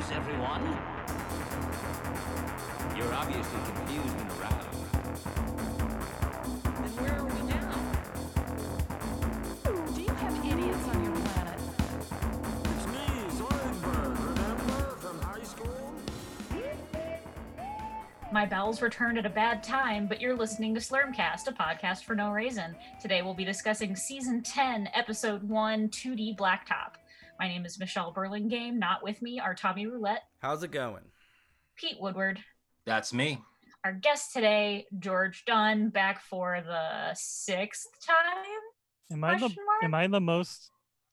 house, everyone. You're obviously confused and aroused. Then where are we now? Do you have idiots on your planet? It's me, Zoidberg, remember from high school? My bowels returned at a bad time, but you're listening to Slurmcast, a podcast for no reason. Today we'll be discussing Season 10, Episode 1, 2D Blacktop. My name is Michelle Burlingame. Not with me are Tommy Roulette, How's it going? Pete Woodward, That's me. our guest today, George Dunn, back for the sixth time. Am I the mark? am I the most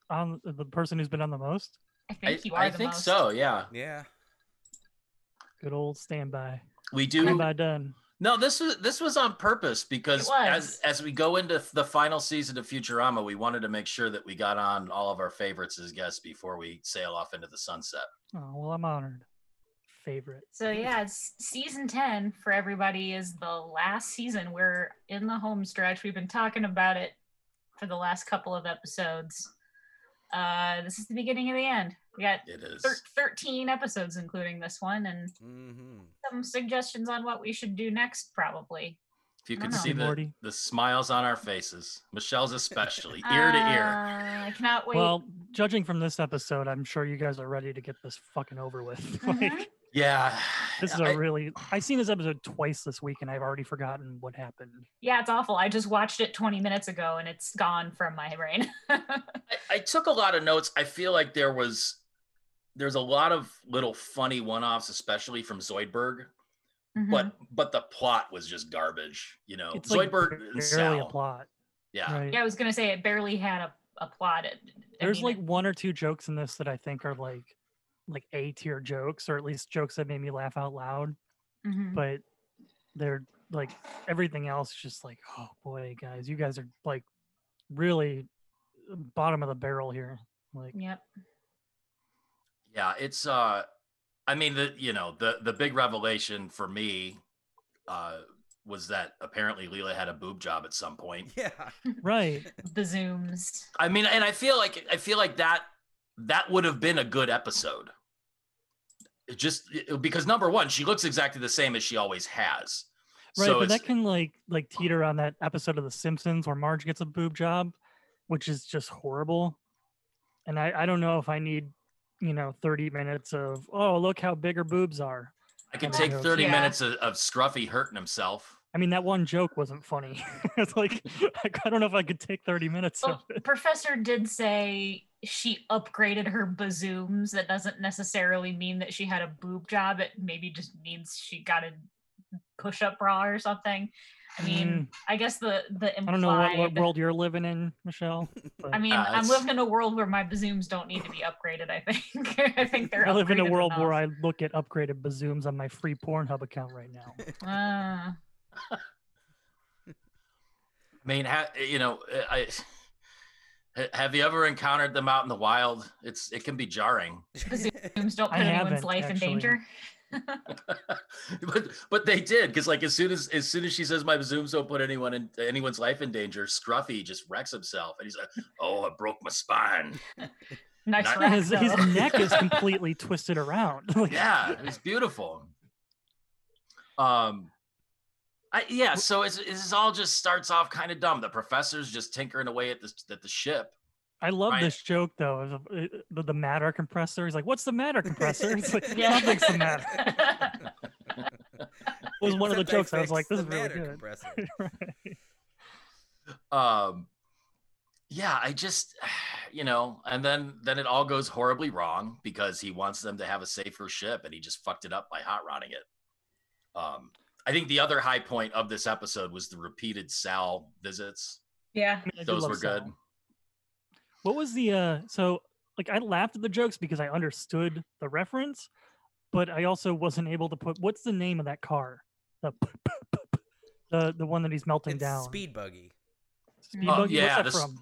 on the person who's been on the most? I I, think you are I the think most. so. Yeah, Yeah. Good old standby. we do. Standby done. No, this was this was on purpose because as as we go into the final season of Futurama, we wanted to make sure that we got on all of our favorites as guests before we sail off into the sunset. Oh well, I'm honored. Favorite. So yeah, it's season 10 for everybody is the last season. We're in the home stretch. We've been talking about it for the last couple of episodes. Uh this is the beginning of the end. We got It is. thir- 13 episodes including this one and Mm-hmm. some suggestions on what we should do next probably. If you I could know. see the, Morty. the smiles on our faces, Michelle's especially ear to ear. Uh, I cannot wait. Well, judging from this episode, I'm sure you guys are ready to get this fucking over with. Mhm. like Yeah, this is I- a really I've seen this episode twice this week and I've already forgotten what happened. yeah, it's awful. I just watched it 20 minutes ago and it's gone from my brain. I, I took a lot of notes. I feel like there was there's a lot of little funny one-offs, especially from Zoidberg, Mhm. but but the plot was just garbage. You know, It's like Zoidberg and barely Sal. a plot. Yeah, Right. yeah, I was gonna say it barely had a, a plot. It, I There's mean, like it- one or two jokes in this that I think are like like A tier jokes, or at least jokes that made me laugh out loud. Mhm. but they're like everything else is just like oh boy guys you guys are like really bottom of the barrel here like Yep. Yeah. It's uh, I mean the you know the the big revelation for me, uh, was that apparently Leela had a boob job at some point. Yeah. right The zooms. I mean, and I feel like I feel like that that would have been a good episode. It just it- because number one, she looks exactly the same as she always has. right so but that can like like teeter on that episode of the simpsons where marge gets a boob job which is just horrible and i i don't know if i need you know 30 minutes of oh look how big her boobs are I can take 30 Yeah. minutes of, of Scruffy hurting himself. i mean that one joke wasn't funny it's like i don't know if i could take 30 minutes of Well, Professor did say she upgraded her bazooms. That doesn't necessarily mean that she had a boob job. It maybe just means she got a push-up bra or something. I mean, I guess the the implied, i don't know what, what world you're living in michelle but I mean, Uh, I'm living in a world where my bazooms don't need to be upgraded. I think. I think they're. I live in a upgraded world where. I look at upgraded bazooms on my free Pornhub account right now. Ah. I mean, ha, you know, I, I have you ever encountered them out in the wild? It's it can be jarring. bazooms don't put anyone's life actually. in danger. but but they did because like as soon as as soon as she says my zooms don't put anyone in anyone's life in danger, Scruffy just wrecks himself and he's like, "Oh, I broke my spine." Nice Not- his, his neck is completely twisted around. Like, Yeah, it's beautiful. Um, I yeah. So it's this all just starts off kind of dumb. The professor's just tinkering away at the at the ship. I love Right. this joke though. of, uh, The, the matter compressor. He's like, "What's the matter compressor?" It's like, Yeah. "Nothing's the matter." It was one of the jokes I was like, "This is really good." Right. um yeah i just you know and then then it all goes horribly wrong because he wants them to have a safer ship and he just fucked it up by hot rodding it um i think the other high point of this episode was the repeated sal visits yeah. I did those love were good Sal. What was the uh? So like, I laughed at the jokes because I understood the reference, but I also wasn't able to put what's the name of that car? The the the one that he's melting It's down. Speed Buggy Speed Oh, buggy. yeah What's the that s- from?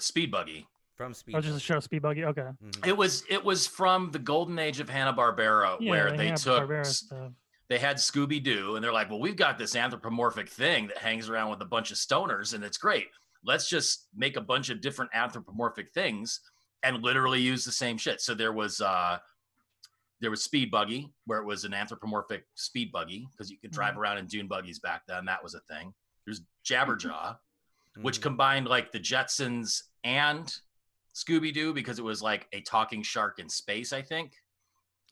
speed buggy from Speed. Oh, just a Buggy. show, Speed Buggy. Okay. Mhm. it was it was from the golden age of hanna-barbera Yeah, where the they took Hanna-Barbera they had Scooby Doo, and they're like, well, we've got this anthropomorphic thing that hangs around with a bunch of stoners, and it's great. Let's just make a bunch of different anthropomorphic things and literally use the same shit. So there was uh there was Speed Buggy, where it was an anthropomorphic speed buggy because you could drive Mhm. around in dune buggies back then. That was a thing. There's Jabberjaw, which Mhm. combined like the Jetsons and Scooby Doo because it was like a talking shark in space. I think.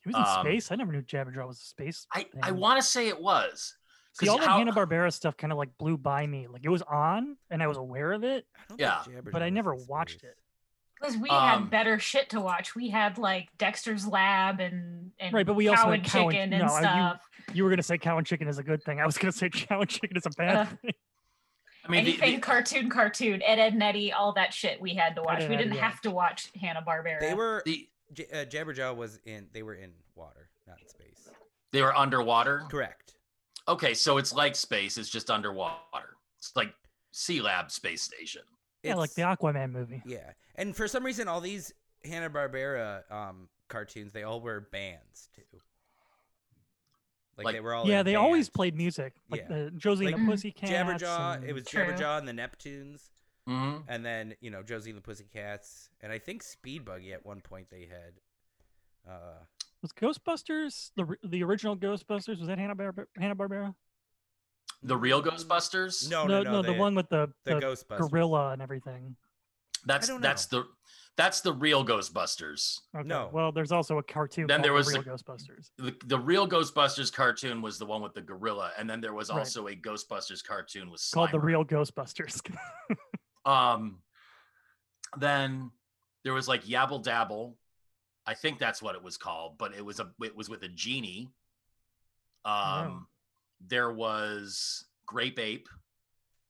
He was in Um, space. I never knew Jabberjaw was a space. I I want to say it was. See, 'cause all the how- Hanna Barbera stuff kind of like blew by me. Like it was on, and I was aware of it, I yeah, but I never watched it. Because we Um, had better shit to watch. We had like Dexter's Lab and, and Right, but we Cow also had and Cow and- Chicken no, and I- you- stuff. You were gonna say cow and chicken is a good thing. I was gonna say cow and chicken is a bad Uh, thing. I mean, the- Anything the- cartoon, cartoon, Ed, Ed, and Eddie, all that shit we had to watch. Ed, we didn't yeah. have to watch Hanna Barbera. They were the J- uh, Jabberjaw was in. They were in water, not in space. they were underwater. Correct. Okay, so it's like space. It's just underwater. It's like Sea Lab space station. Yeah, like the Aquaman movie. Yeah, and for some reason, all these Hanna Barbera um, cartoons they all were bands too. Like, Like- they were all Yeah, in they always bands. played music, like Yeah. the Josie Like, and the Pussycats. Jabberjaw. It was True. Jabberjaw and the Neptunes, hmm and then you know Josie and the Pussycats, and I think Speed Buggy at one point they had. Uh, was Ghostbusters the the original Ghostbusters. Was that Hanna Barbera? Hanna Barbera? The real Ghostbusters. No, no, no, the one with the, the, the Ghostbusters. gorilla and everything. that's that's the that's the real Ghostbusters. Okay. No. Well, there's also a cartoon. Then called there The was real the- Ghostbusters. The, the real Ghostbusters cartoon was the one with the gorilla, and then there was Right. also a Ghostbusters cartoon with called the real Ghostbusters. Um, then there was like Yabble Dabble. I think that's what it was called, but it was a it was with a genie. Um, Wow. there was Grape Ape. I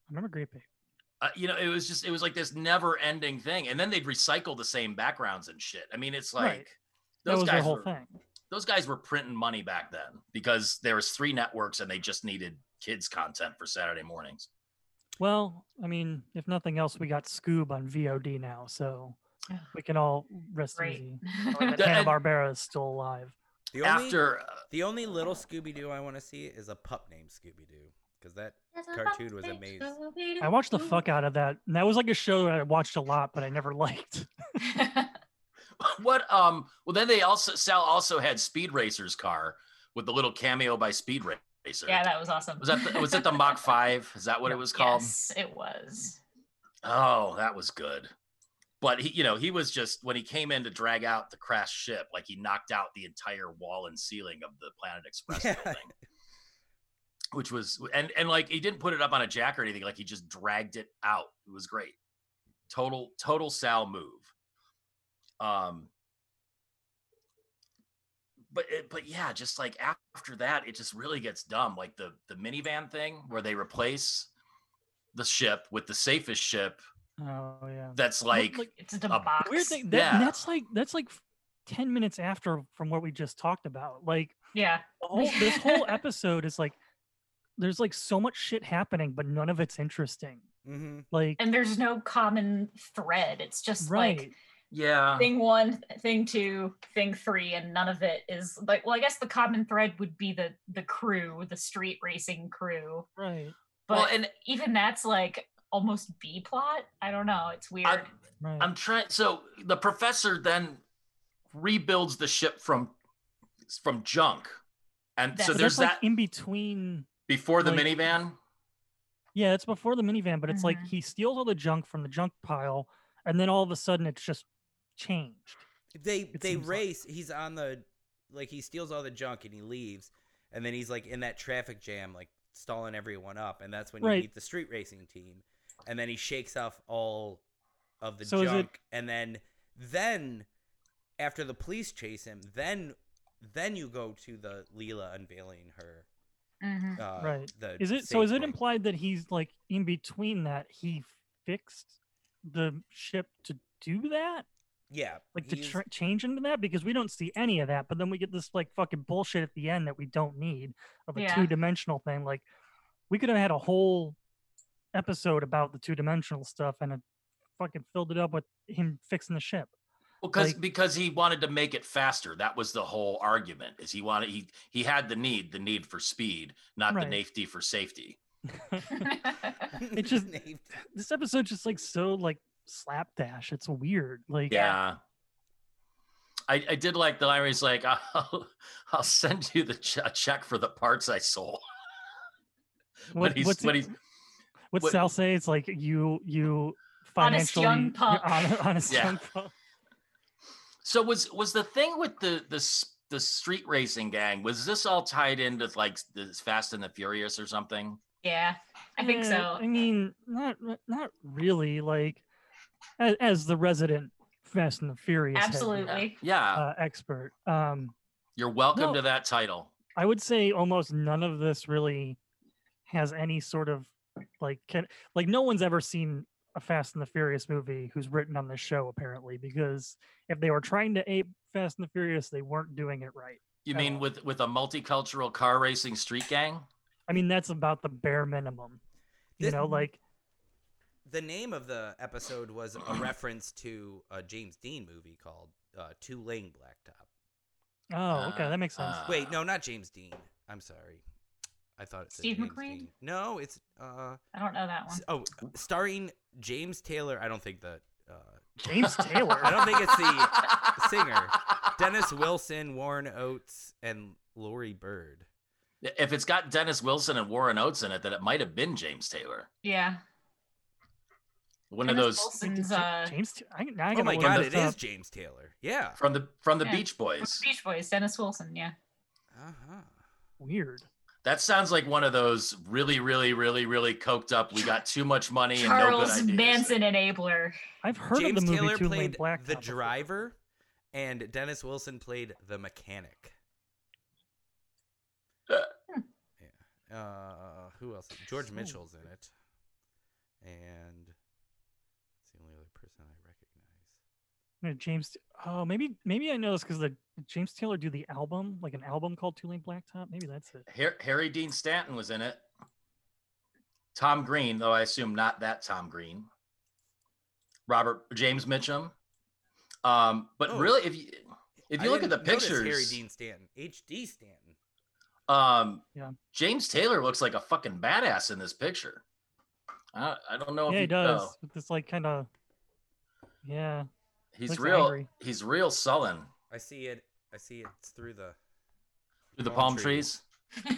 remember Grape Ape. Uh, you know, it was just it was like this never ending thing, and then they'd recycle the same backgrounds and shit. I mean, it's like Right. Those guys whole were, thing. those guys were printing money back then because there was three networks and they just needed kids content for Saturday mornings. Well, I mean, if nothing else, we got Scoob on VOD now, so. We can all rest Great. easy. knowing that Hanna Barbera is still alive. the only After uh, the only little Scooby Doo I want to see is a pup named Scooby Doo because that cartoon was amazing. I watched the fuck out of that. And that was like a show that I watched a lot, but I never liked. what um well then they also Sal also had Speed Racer's car with the little cameo by Speed Racer. yeah, that was awesome. was that the, was it the Mach 5? Is that what it was called? Yes, it was. Oh, that was good. But he, you know, he was just when he came in to drag out the crashed ship, like he knocked out the entire wall and ceiling of the Planet Express Yeah. building. Which was and and like he didn't put it up on a jack or anything, like he just dragged it out. It was great. Total total Sal move. Um but it, but yeah, just like after that, it just really gets dumb. Like the the minivan thing where they replace the ship with the safest ship Oh yeah. that's Well, like, It's a a box. Weird thing. That, Yeah. That's like that's like ten minutes after from what we just talked about. Like Yeah. whole, this whole episode is like there's like so much shit happening, but none of it's interesting. hmm Like And there's no common thread. It's just right. like yeah thing one, thing two, thing three, and none of it is like well, I guess the common thread would be the the crew, the street racing crew. right. But well and even that's like almost B plot. I don't know. It's weird. I'm, Right. I'm trying so the professor then rebuilds the ship from from junk and so That's- But there's that's, like that in between before the like- minivan Yeah, it's before the minivan, but it's like Mhm. he steals all the junk from the junk pile, and then all of a sudden it's just changed. They It they seems like- race. He's on the like he steals all the junk and he leaves, and then he's like in that traffic jam, like stalling everyone up, and that's when you meet the street racing team, and then he shakes off all of the So is it- junk, and then then after the police chase him, then then you go to the Leela unveiling her. Mhm. Uh, Right. The Is it so? Is it implied that he's like in between that he fixed the ship to do that, Yeah. like to he's- tr- change into that? Because we don't see any of that, but then we get this like fucking bullshit at the end that we don't need of a Yeah. two dimensional thing. Like we could have had a whole episode about the two dimensional stuff and it fucking filled it up with him fixing the ship. well because like- because he wanted to make it faster that was the whole argument is he wanted he he had the need the need for speed not Right. the safety for safety It just- Navy- this episode's just like so like slapdash. It's weird. Like yeah I, I did like the line where he's like, "I'll, I'll send you the ch- check for the parts I sold." when What- he's what's when he- he's What's what- Sal say? It's like you you financially Honest young punk. hon- honest Yeah. young punk. So was was the thing with the the the street racing gang? Was this all tied into like the Fast and the Furious or something? Yeah, I think Eh, so. I mean, not not really. Like, as, as the resident Fast and the Furious head, Absolutely. Yeah, uh, expert, um, you're welcome no. to that title. I would say almost none of this really has any sort of like can like no one's ever seen a Fast and the Furious movie who's written on this show apparently because if they were trying to ape Fast and the Furious, they weren't doing it right. You mean all. with with a multicultural car racing street gang? I mean, that's about the bare minimum. You This- know, like The name of the episode was a reference to a James Dean movie called uh, Two Lane Blacktop. oh, okay, Uh, that makes sense. uh, Wait, no, not James Dean. I'm sorry. I thought it said Steve James McQueen? Dean. No, it's uh I don't know that one. oh starring James Taylor. I don't think that uh James Taylor. I don't think it's the singer. Dennis Wilson, Warren Oates, and Laurie Bird. If it's got Dennis Wilson and Warren Oates in it, then it might have been James Taylor. Yeah. One Dennis of those Wilson's, did uh, James. I, now I Oh my god, this it is up. James Taylor. Yeah. from the from the Yeah. Beach from Boys. Beach Boys, Dennis Wilson. Yeah. Uh-huh. Weird. That sounds like one of those really, really, really, really coked up. We got too much money and no good Charles ideas. Manson enabler. I've heard James of the movie Taylor Two played Blacktop. the before. driver, and Dennis Wilson played the mechanic. yeah. Uh, who else? George So Mitchell's in it, and it's the only other person I recognize. Yeah, James. Oh, maybe maybe I know this because the James Taylor do the album, like an album called Two Lane Blacktop. Maybe that's it. Har- Harry Dean Stanton was in it. Tom Green, though I assume not that Tom Green. Robert James Mitchum. Um, but Oh. really, if you if I you look at the didn't pictures, Harry Dean Stanton, HD Stanton. um, Yeah. James Taylor looks like a fucking badass in this picture. I, I don't know if yeah, he you does. know. With this like kind of. Yeah. He's Looks real. angry. He's real sullen I see it. I see it. It's through the. through the Palm palm trees.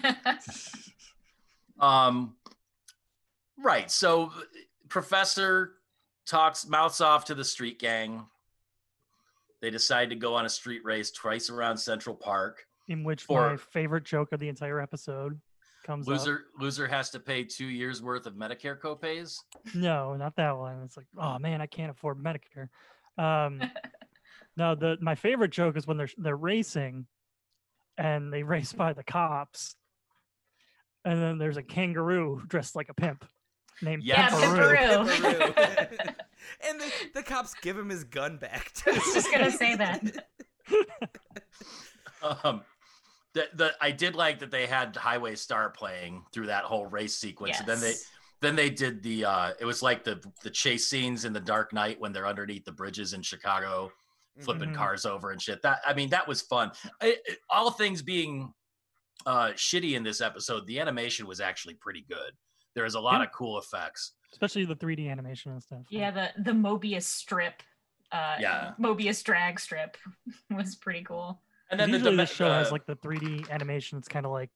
Um, right. So, Professor talks mouths off to the street gang. They decide to go on a street race twice around Central Park. In which For- my favorite joke of the entire episode comes up. Loser loser has to pay two years worth of Medicare copays. No, not that one. It's like, oh man, I can't afford Medicare. Um, no, the my favorite joke is when they're they're racing, and they race by the cops, and then there's a kangaroo dressed like a pimp named Yes. Yeah, Pimperoo. Pimperoo. Pimperoo. and the, the cops give him his gun back. I was just gonna say that. Um, the, the I did like that they had Highway Star playing through that whole race sequence. And then they Yes. Then they did the uh it was like the the chase scenes in the Dark Knight when they're underneath the bridges in Chicago flipping Mhm. cars over and shit. That I mean that was fun. I, I- all things being uh shitty in this episode, the animation was actually pretty good. There was a lot Yeah. of cool effects. especially the 3D animation and stuff. Yeah, the the Mobius strip. Uh, Yeah. Mobius drag strip was pretty cool. And then the, usually dime- the show has like the 3D animation. It's kind of like,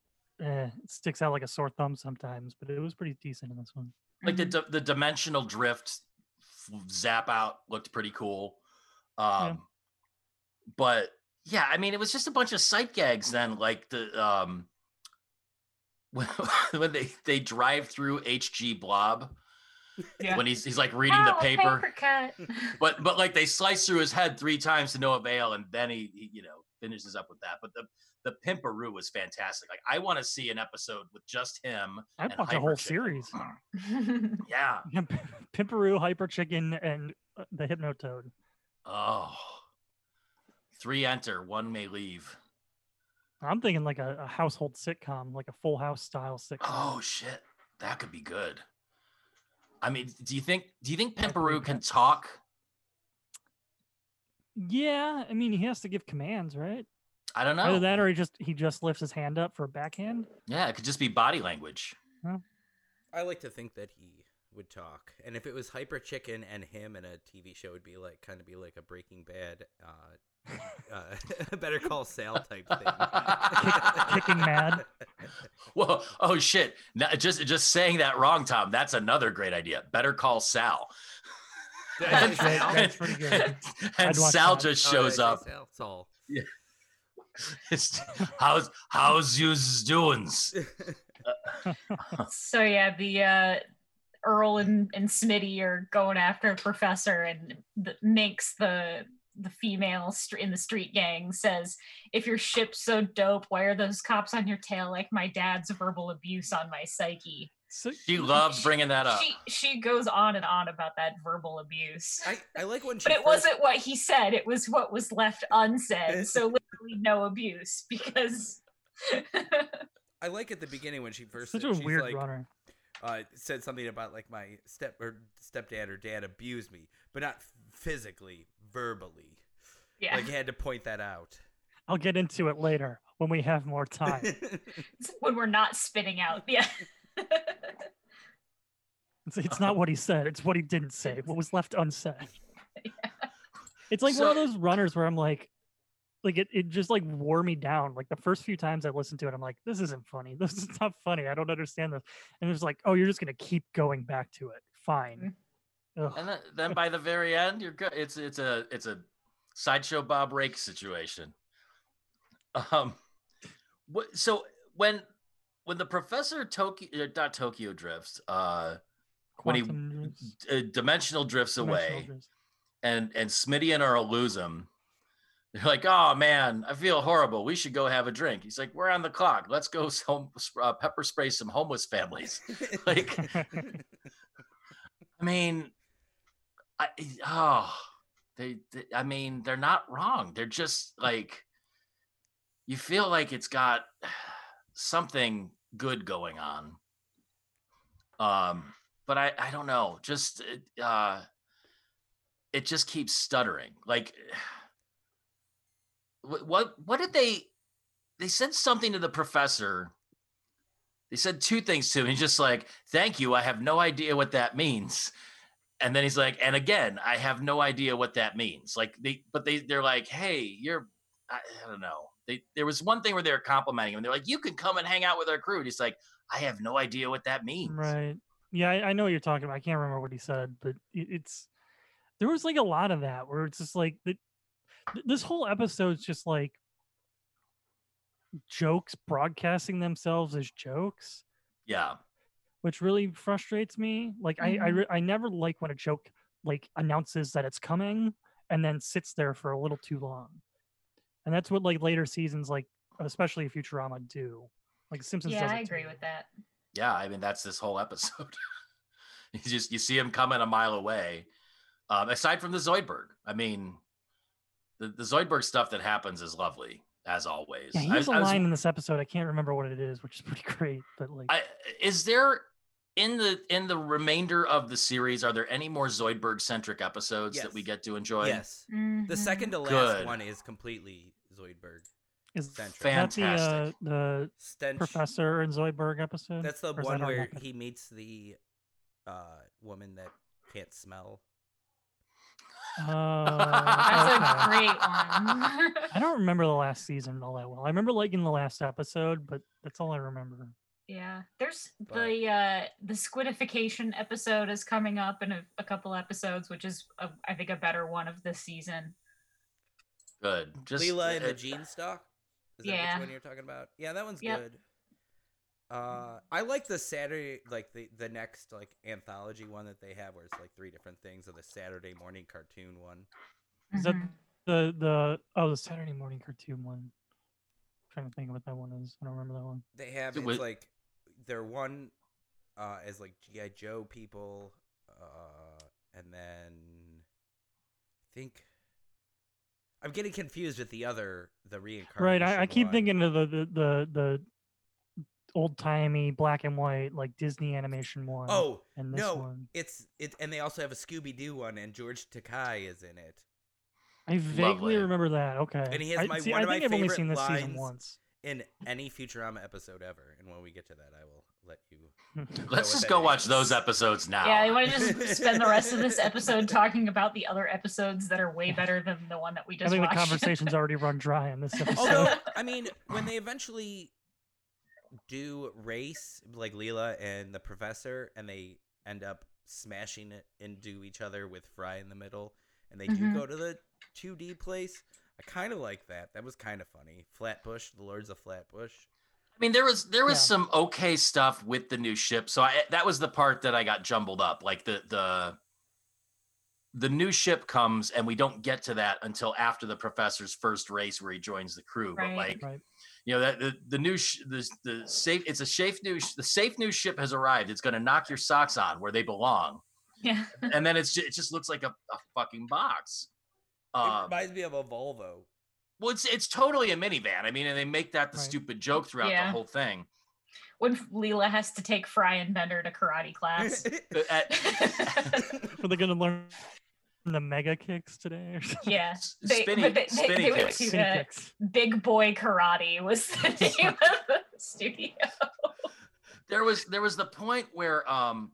eh, it sticks out like a sore thumb sometimes, but it was pretty decent in this one. like the Mhm. di- the dimensional drift zap out looked pretty cool um but yeah i mean it was just a bunch of sight gags then like the um when, when they they drive through hg blob Yeah. when he's he's like reading the Oh, a paper cut. but but like they slice through his head three times to no avail and then he, he you know finishes up with that but the the pimperoo was fantastic like i want to see an episode with just him I'd and watch a whole Chicken. series. yeah Pimperoo, Hyper Chicken, and uh, the Hypnotoad. Oh, three enter, one may leave. I'm thinking like a, a household sitcom, like a Full House style sitcom. Oh shit, that could be good. I mean, do you think do you think Like Pimperoo can talk? Yeah, I mean he has to give commands, right? I don't know. Either that or he just he just lifts his hand up for a backhand. Yeah, it could just be body language. I like to think that he would talk, and if it was Hyper Chicken and him in a TV show, it'd be like kind of be like a Breaking Bad, uh, uh, Better Call Saul type thing. kicking mad. Whoa! Oh shit! Now, just just saying that wrong, Tom. That's another great idea. Better call Sal. That's great. Sal? That's pretty good. and I'd Sal that. just Oh, did I shows say up. Sal? Saul. It's, how's how's yous doings? so yeah, the uh, Earl and, and Smitty are going after a Professor, and the, Minx, the the female str- in the street gang, says, "If your ship's so dope, why are those cops on your tail like my dad's verbal abuse on my psyche?" So, She loves bringing that up. She she goes on and on about that verbal abuse. I, I like when she but it first- wasn't what he said; it was what was left unsaid. So literally, no abuse because. I like at the beginning when she first such said- a she's weird like, runner. uh, said something about like my step or stepdad or dad abused me, but not physically, verbally. yeah. Like you had to point that out. I'll get into it later when we have more time. when we're not spitting out. Yeah. It's, it's not what he said; it's what he didn't say. What was left unsaid. It's like one of those runners where I'm like, like it, it just like wore me down. Like the first few times I listened to it, I'm like, this isn't funny. This is not funny. I don't understand this. And it's like, oh, you're just gonna keep going back to it. Fine. Ugh. And then, then by the very end, you're good. It's it's a it's a sideshow Bob Rake situation. Um, what, so when when the professor Tokyo uh, not Tokyo drifts, uh, when he drifts, uh, dimensional drifts dimensional away, drifts. and and Smitty and Earl lose him. They're like, "Oh man, I feel horrible. We should go have a drink." He's like, "We're on the clock. Let's go some, uh, pepper spray some homeless families." Like, I mean, I oh, they, they I mean, they're not wrong. They're just like you feel like it's got something good going on. Um, but I I don't know. Just uh it just keeps stuttering. Like what what did they they said something to the professor they said two things to him. He's just like, "Thank you. I have no idea what that means." And then he's like, "And again, I have no idea what that means." Like they, but they, they're like, "Hey, you're," I, I don't know. They, there was one thing where they were complimenting him. They're like, "You can come and hang out with our crew." And he's like, "I have no idea what that means." Right. Yeah, I, I know what you're talking about. I can't remember what he said, but it, it's there was like a lot of that where it's just like the, th- this whole episode's just like jokes broadcasting themselves as jokes, Yeah. which really frustrates me. Like I I, Mhm. re- I never like when a joke like announces that it's coming and then sits there for a little too long. And that's what like later seasons like especially Futurama do. Like Simpsons yeah, does I agree too. with that. Yeah, I mean that's this whole episode. you just you see him coming a mile away. Um, aside from the Zoidberg, I mean, the the Zoidberg stuff that happens is lovely as always. Yeah, he I- has a I was- line in this episode. I can't remember what it is, which is pretty great. But like, I, is there in the in the remainder of the series? Are there any more Zoidberg centric episodes that we get to enjoy? yes. The Mhm. second to last Good. one is completely Zoidberg. is centric. that the uh, Fantastic. the Stench. professor and Zoidberg episode? That's the one that where he meets the uh, woman that can't smell. Oh, That's okay. a great one. I don't remember the last season all that well. I remember liking the last episode, but that's all I remember. yeah, there's But- the uh the squidification episode is coming up in a, a couple episodes, which is a, I think a better one of this season. Good. Just Leela and the uh, Genestalk. Is that Yeah. which one you're talking about? Yeah, that one's Yep. good. Uh, I like the Saturday, like the the next like anthology one that they have, where it's like three different things of the Saturday morning cartoon one. Is that Mhm. the the oh the Saturday morning cartoon one? trying to think of what that one is. I don't remember that one. They have It it's was- like they're one uh as like GI Joe people, uh, and then I think I'm getting confused with the other the reincarnation. Right. I, I keep one. thinking of the the the, the old timey black and white like Disney animation one. Oh and this no, one. it's it, and they also have a Scooby Doo one, and George Takei is in it. I vaguely Lovely. remember that. Okay. And he has I, my- see, one I of my think I've only favorite seen this season lines once. in any Futurama episode ever. And when we get to that, I will let you. know Let's what just that go watch is. those episodes now. Yeah, I want to just spend the rest of this episode talking about the other episodes that are way better than the one that we just. I just think the watched. conversation's already run dry on this episode. Although, I mean, when they eventually do race, like Leela and the professor, and they end up smashing it into each other with Fry in the middle, and they Mhm. do go to the 2D place, I kind of like that. That was kind of funny. Flatbush, the Lords of Flatbush. I mean, there was there was Yeah. some okay stuff with the new ship. So I, that was the part that I got jumbled up. Like the the the new ship comes, and we don't get to that until after the professor's first race, where he joins the crew. Right. But like, Right. You know, that the, the new sh- the the safe it's a safe new sh- the safe new ship has arrived. It's going to knock your socks on where they belong, yeah. and then it's ju- it just looks like a, a fucking box. it Um, reminds me of a Volvo. well, it's it's totally a minivan. I mean, and they make that the Right. stupid joke throughout Yeah. the whole thing. When Leela has to take Fry and Bender to karate class. At- Are they going to learn the mega kicks today or something. Yeah. They, spinning, they, they, kicks. Uh, kicks. Big boy karate was the name of the studio. There was there was the point where um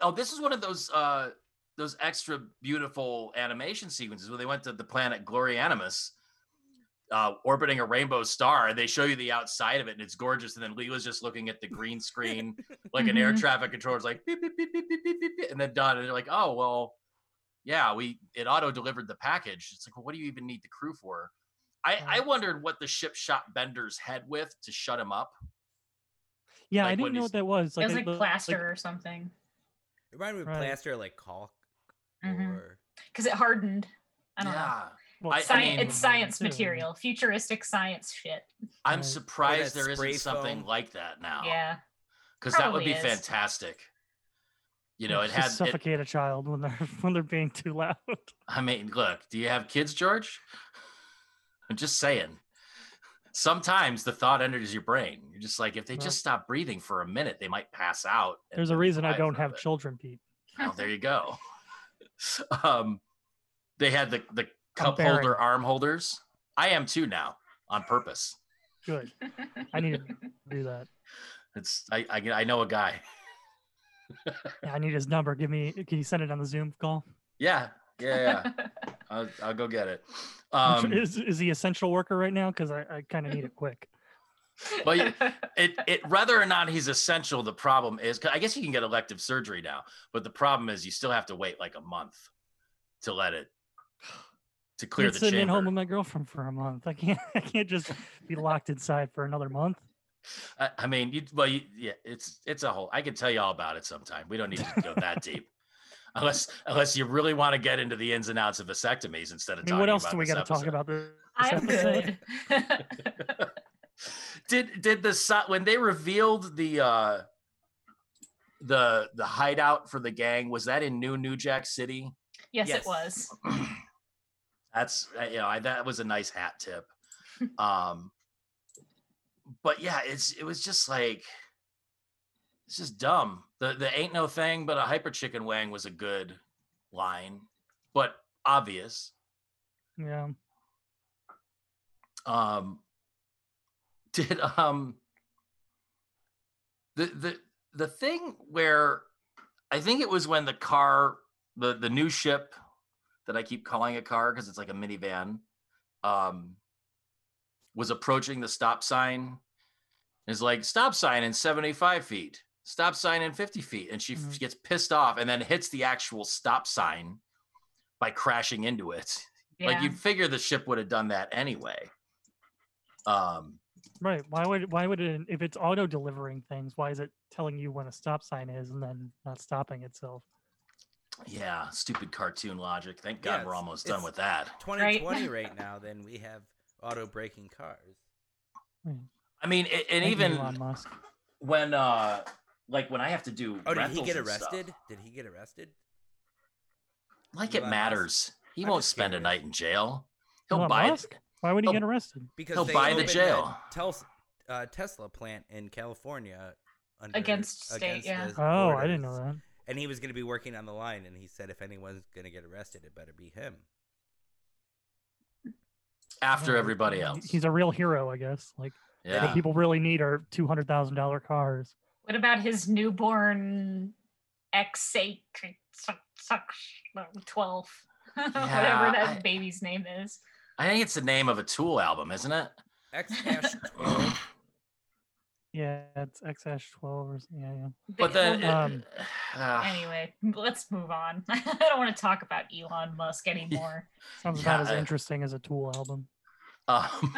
oh this is one of those uh those extra beautiful animation sequences where they went to the planet Glorianimus uh, orbiting a rainbow star and they show you the outside of it and it's gorgeous and then Lee was just looking at the green screen like an air mm-hmm. traffic controller's like beep, beep, beep, beep, beep, beep, beep, and then done and they're like oh well yeah, we it auto delivered the package. It's like, well, what do you even need the crew for? I, I wondered what the ship shot Bender's head with to shut him up. Yeah, Like I didn't know what that was. it was like the- plaster or something. It reminded me of Right. plaster, like caulk. Mm-hmm. Or Because it hardened. I don't know. yeah. well, I- I mean- it's science too. material, futuristic science shit. I'm surprised that there spray isn't something foam. like that now. Yeah. because that would be is. fantastic. You know, it just had. It, suffocate a child when they're when they're being too loud. I mean, look, do you have kids, George? I'm just saying. Sometimes the thought enters your brain. You're just like, if they Well- just stop breathing for a minute, they might pass out. There's a reason I don't have it. children, Pete. Oh, there you go. um, they had the the cup holder arm holders. I am too now, on purpose. Good. I need to do that. It's I I, I know a guy. Yeah, I need his number. Give me. Can you send it on the Zoom call? Yeah, yeah, yeah. I'll, I'll go get it. Um, sure- is is he essential worker right now? Because I, I kind of need it quick. Well, you- it it whether or not he's essential, the problem is 'cause I guess you can get elective surgery now, but the problem is you still have to wait like a month to let it to clear the sitting at home with my girlfriend for a month. I can't. I can't just be locked inside for another month. I, I mean, you well, you, yeah, it's it's a whole. I can tell you all about it sometime. We don't need to go that deep, unless unless you really want to get into the ins and outs of vasectomies instead of I mean, talking what else about do we got to talk about this, this I episode? would. did did the when they revealed the uh the the hideout for the gang was that in New New Jack City? yes, Yes. it was. That's uh, you know I, that was a nice hat tip. Um, but yeah, it's it was just like it's just dumb. The the ain't no thing but a hyper chicken wang was a good line, but obvious. Yeah. um did um the the the thing where i think it was when the car the the new ship that i keep calling a car because it's like a minivan um was approaching the stop sign is like stop sign in 75 feet stop sign in 50 feet and she f- Mhm. gets pissed off and then hits the actual stop sign by crashing into it like you'd figure the ship would have done that anyway. Um, Right. Why would why would it if it's auto delivering things? Why is it telling you when a stop sign is and then not stopping itself? yeah, stupid cartoon logic. Thank God Yeah, we're almost done with that. 2020 right now, then we have auto braking cars. I mean, a- and Thank even Elon Musk. when, uh, like when I have to do, Oh, did he get and stuff, arrested? Did he get arrested? like it Elon Musk? matters. He I'm won't just spend a night in jail. He'll Elon buy Musk? Why would he get arrested? Because He'll buy the jail. Tel- uh, Tesla plant in California under, Against state, yeah. the Oh, I didn't know that. And he was going to be working on the line, and he said if anyone's going to get arrested, it better be him. after everybody else. He's a real hero, I guess. Like Yeah. What people really need are two hundred thousand dollar cars. What about his newborn X8 12? Whatever that I- baby's name is. I think it's the name of a Tool album, isn't it? X Cash 12. Yeah, it's XH twelve or s- yeah, yeah. But then, Um, uh, anyway, let's move on. I don't want to talk about Elon Musk anymore. Sounds Yeah, not as interesting as a Tool album. um,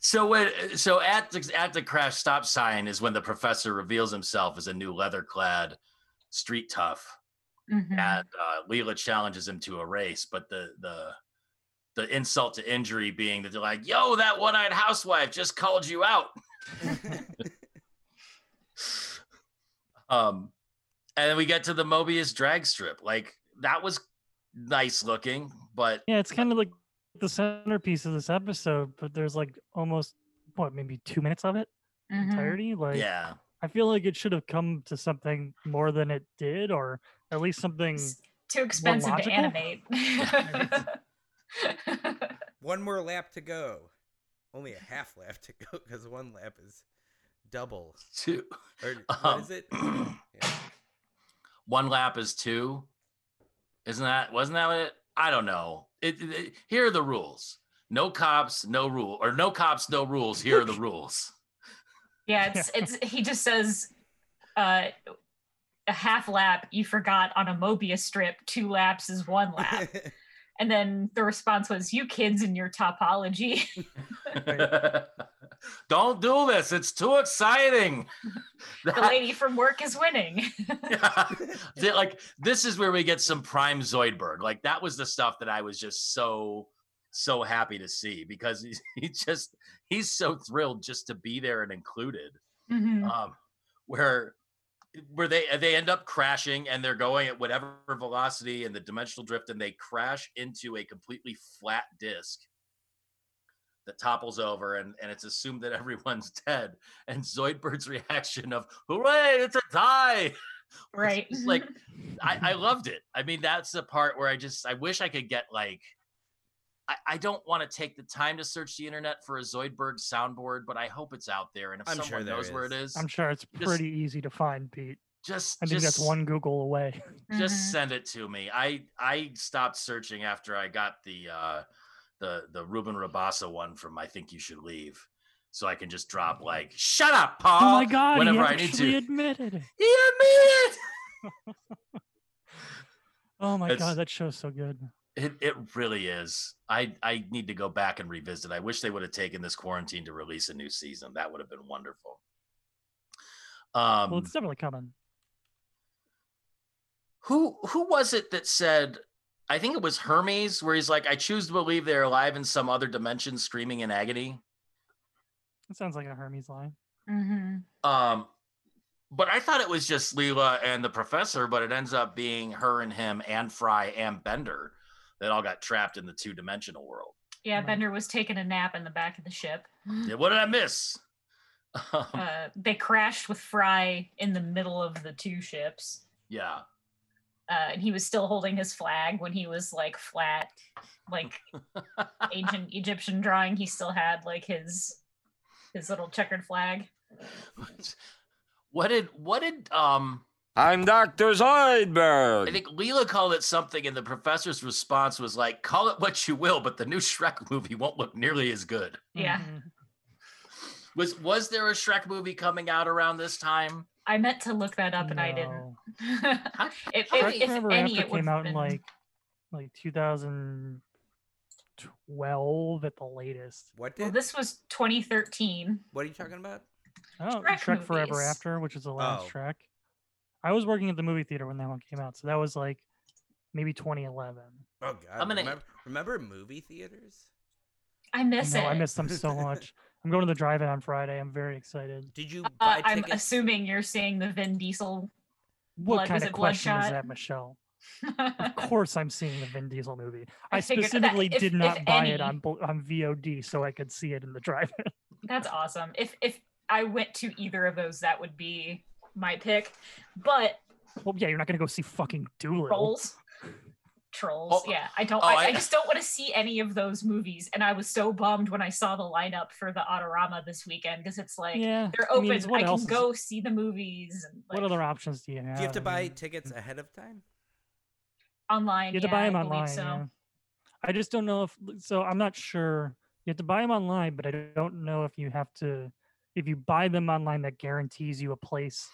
so when so at the at the crash stop sign is when the professor reveals himself as a new leather clad street tough Mhm. and uh, Leela challenges him to a race, but the the the insult to injury being that they're like, "Yo, that one-eyed housewife just called you out." um, and then we get to the Mobius drag strip. Like that was nice looking, but Yeah, it's kind of like the centerpiece of this episode, but there's like almost what maybe two minutes of it Mhm. entirety. Like yeah, I feel like it should have come to something more than it did, or at least something. It's too expensive to animate. One more lap to go. Only a half lap to go because one lap is double two. Or Um, what is it? Yeah. One lap is two. Isn't that wasn't that what it? I don't know. It, it- it- here are the rules. No cops, no rule, or no cops, no rules. Here are the rules. yeah, it's it's he just says uh a half lap you forgot on a Mobius strip, two laps is one lap. and then the response was, You kids and your topology. Don't do this. It's too exciting. the lady from work is winning. Th- like this is where we get some prime Zoidberg. Like that was the stuff that I was just so so happy to see because he's he just he's so thrilled just to be there and included. Mhm. Um, where where they they end up crashing and they're going at whatever velocity and the dimensional drift and they crash into a completely flat disc that topples over and, and it's assumed that everyone's dead and zoidberg's reaction of hooray it's a tie Right. just like I, I loved it. I mean, that's the part where I just I wish I could get like I, I don't want to take the time to search the internet for a Zoidberg soundboard, but I hope it's out there. And if I'm someone there knows where it is. is, I'm sure it's Just- pretty easy to find, Pete. just I think just, that's one Google away. just Mhm. send it to me. I I stopped searching after I got the uh the the Ruben Rabasa one from I think you should leave. So I can just drop like, shut up, Paul. oh my god, whenever he I need to. admitted it. He admitted Oh my It's- god, that show's so good. It it really is. I I need to go back and revisit. I wish they would have taken this quarantine to release a new season. That would have been wonderful. Um, Well, it's definitely coming. who who was it that said? I think it was Hermes, where he's like, "I choose to believe they're alive in some other dimension, screaming in agony." That sounds like a Hermes line. Mhm. Um, but I thought it was just Leela and the professor, but it ends up being her and him and Fry and Bender that all got trapped in the two dimensional world. Yeah, Right. Bender was taking a nap in the back of the ship. Yeah, what did I miss? Uh, they crashed with Fry in the middle of the two ships. yeah. Uh, and he was still holding his flag when he was like flat, like ancient Egyptian drawing. He still had like his his little checkered flag. what did what did um I'm Dr. Zoidberg. I think Leela called it something and the professor's response was like, call it what you will, but the new Shrek movie won't look nearly as good. Yeah. Mhm. Was was there a Shrek movie coming out around this time? I meant to look that up and I didn't. No. if, How if, many- if Forever any, it came out been in like like 2012 at the latest. What Well, did? this was 2013. what are you talking about? Oh, Shrek Shrek, Forever. After, which is the last Oh. Shrek. I was working at the movie theater when that one came out, so that was like maybe 2011. Oh God! I'm gonna- remember, remember movie theaters? I miss I it. know, I miss them so much. I'm going to the drive-in on Friday. I'm very excited. Did you Uh, buy I'm assuming you're seeing the Vin Diesel. What Blood- kind was of it question is Bloodshot? that, Michelle? Of course, I'm seeing the Vin Diesel movie. I, I specifically if- did not buy it on on VOD so I could see it in the drive-in. That's awesome. If if I went to either of those, that would be my pick. But well, yeah, you're not gonna go see fucking Dolittle. Trolls, Trolls. Oh, yeah, I don't. oh, I, I- I just don't want to see any of those movies. And I was so bummed when I saw the lineup for the Autorama this weekend because it's like yeah, they're I open. mean, I, it's what can else is- go see the movies. And what other options do you have? Do you have to buy tickets hmm. ahead of time? online? You have to buy them believe online. So. yeah. I just don't know if so. I'm not sure. You have to buy them online, but I don't know if you have to. If you buy them online, that guarantees you a place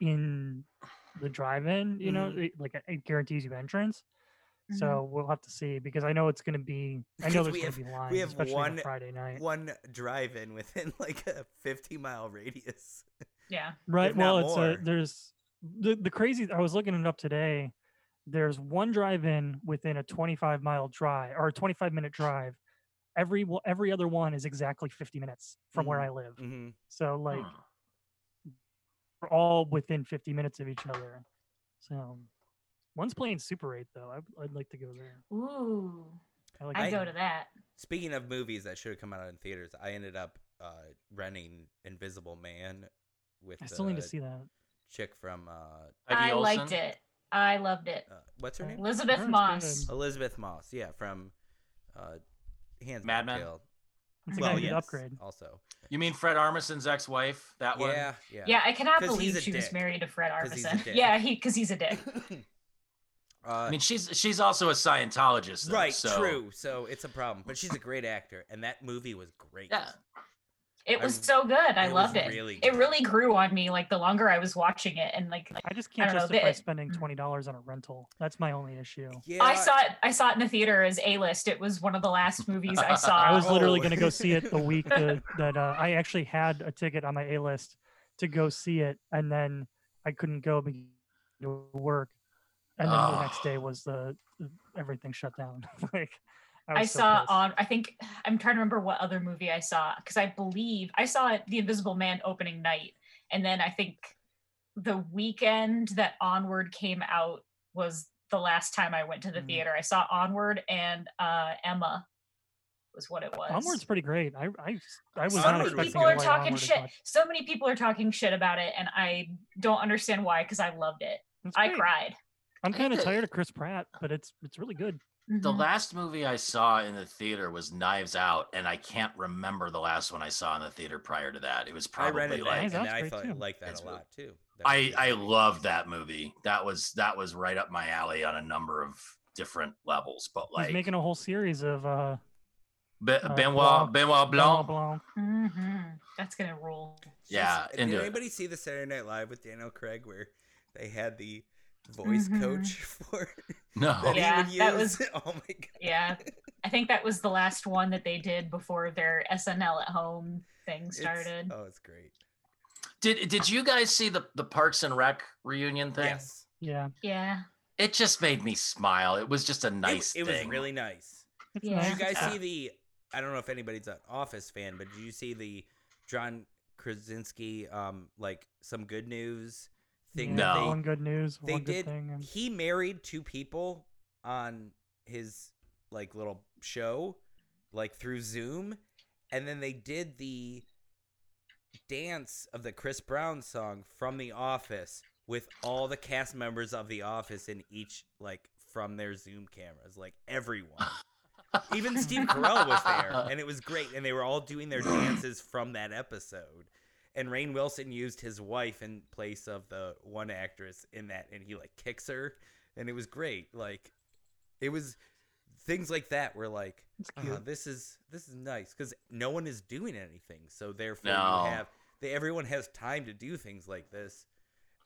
in the drive-in. You know, mm. it- like it- it guarantees you entrance. Mhm. So we'll have to see because I know it's going to be. I know there's going to be lines, we have especially on one- Friday night. One drive-in within like a 50 mile radius. yeah. Right. if Well, it's more. a, there's the the crazy. I was looking it up today. There's one drive-in within a 25 mile drive or a 25 minute drive. Every one- every other one is exactly 50 minutes from where Mhm. I live. hmm So like Huh. we're all within 50 minutes of each other. So one's playing Super 8 though. I, I'd like to go there. Ooh, I like I'd go to that. Speaking of movies that should have come out in theaters, I ended up uh, renting Invisible Man with I still need to see that. chick from uh, I liked it. I loved it. uh, what's her name? Elisabeth Heard Moss. good. Elisabeth Moss. Yeah, from uh, Hands Mad Men? It's a Well, good yes, upgrade. Also, You mean Fred Armisen's ex-wife? That one? yeah, yeah. Yeah, I cannot believe a she was married to Fred he's a Armisen. Yeah, he because he's a dick. Uh, I mean, she's she's also a Scientologist. Though, right, so- true. So it's a problem, but she's a great actor, and that movie was great. Yeah. It I- was so good. I it loved it. really It really grew on me like the longer I was watching it, and like I just can't don't know, justify the- spending twenty dollars on a rental. That's my only issue. Yeah, I saw it. I saw it in the theater as A list. It was one of the last movies I saw. I was literally Oh. going to go see it the week that, that uh, I actually had a ticket on my A list to go see it, and then I couldn't go because work, and then the next day was the everything shut down. like I was so saw pissed. on. I think I'm trying to remember what other movie I saw because I believe I saw The Invisible Man opening night, and then I think the weekend that Onward came out was the last time I went to the Mhm. theater. I saw Onward and uh, Emma was what it was. Onward's pretty great. I I, I was So not many people are talking Onward shit. So many people are talking shit about it, and I don't understand why because I loved it. It's I great. cried. I'm kind of tired of Chris Pratt, but it's it's really good. The Mhm. last movie I saw in the theater was Knives Out, and I can't remember the last one I saw in the theater prior to that. It was I probably rented like that, Knives and I thought too. like that It's a really- lot too. That I I good. loved that movie. That was that was right up my alley on a number of different levels. But He's like making a whole series of uh, Be- uh, Benoit Blanc- Benoit Blanc Blanc. Blanc. Mhm. That's gonna roll. Yeah, Did into it. anybody see the Saturday Night Live with Daniel Craig where they had the voice Mhm. coach for No. that Yeah, he would that was- oh my god. Yeah, I think that was the last one that they did before their SNL at home thing It's- started. oh, it's great. Did did you guys see the the Parks and Rec reunion thing? Yes. Yeah, Yeah. It just made me smile. It was just a nice it, was thing. really nice. Yeah. Did you guys see the? I don't know if anybody's an Office fan, but did you see the John Krasinski um like some good news thing? Yeah, that No. one good news, they, one they good did. thing. and- He married two people on his like little show, like through Zoom, and then they did the dance of the Chris Brown song from The Office with all the cast members of The Office in each like from their Zoom cameras, like everyone. Even Steve Carell was there, and it was great. And they were all doing their dances from that episode. And Rainn Wilson used his wife in place of the one actress in that, and he like kicks her, and it was great. Like, it was things like that were like, It's "Ah, this is this is nice because no one is doing anything, so therefore No. you have they, everyone has time to do things like this,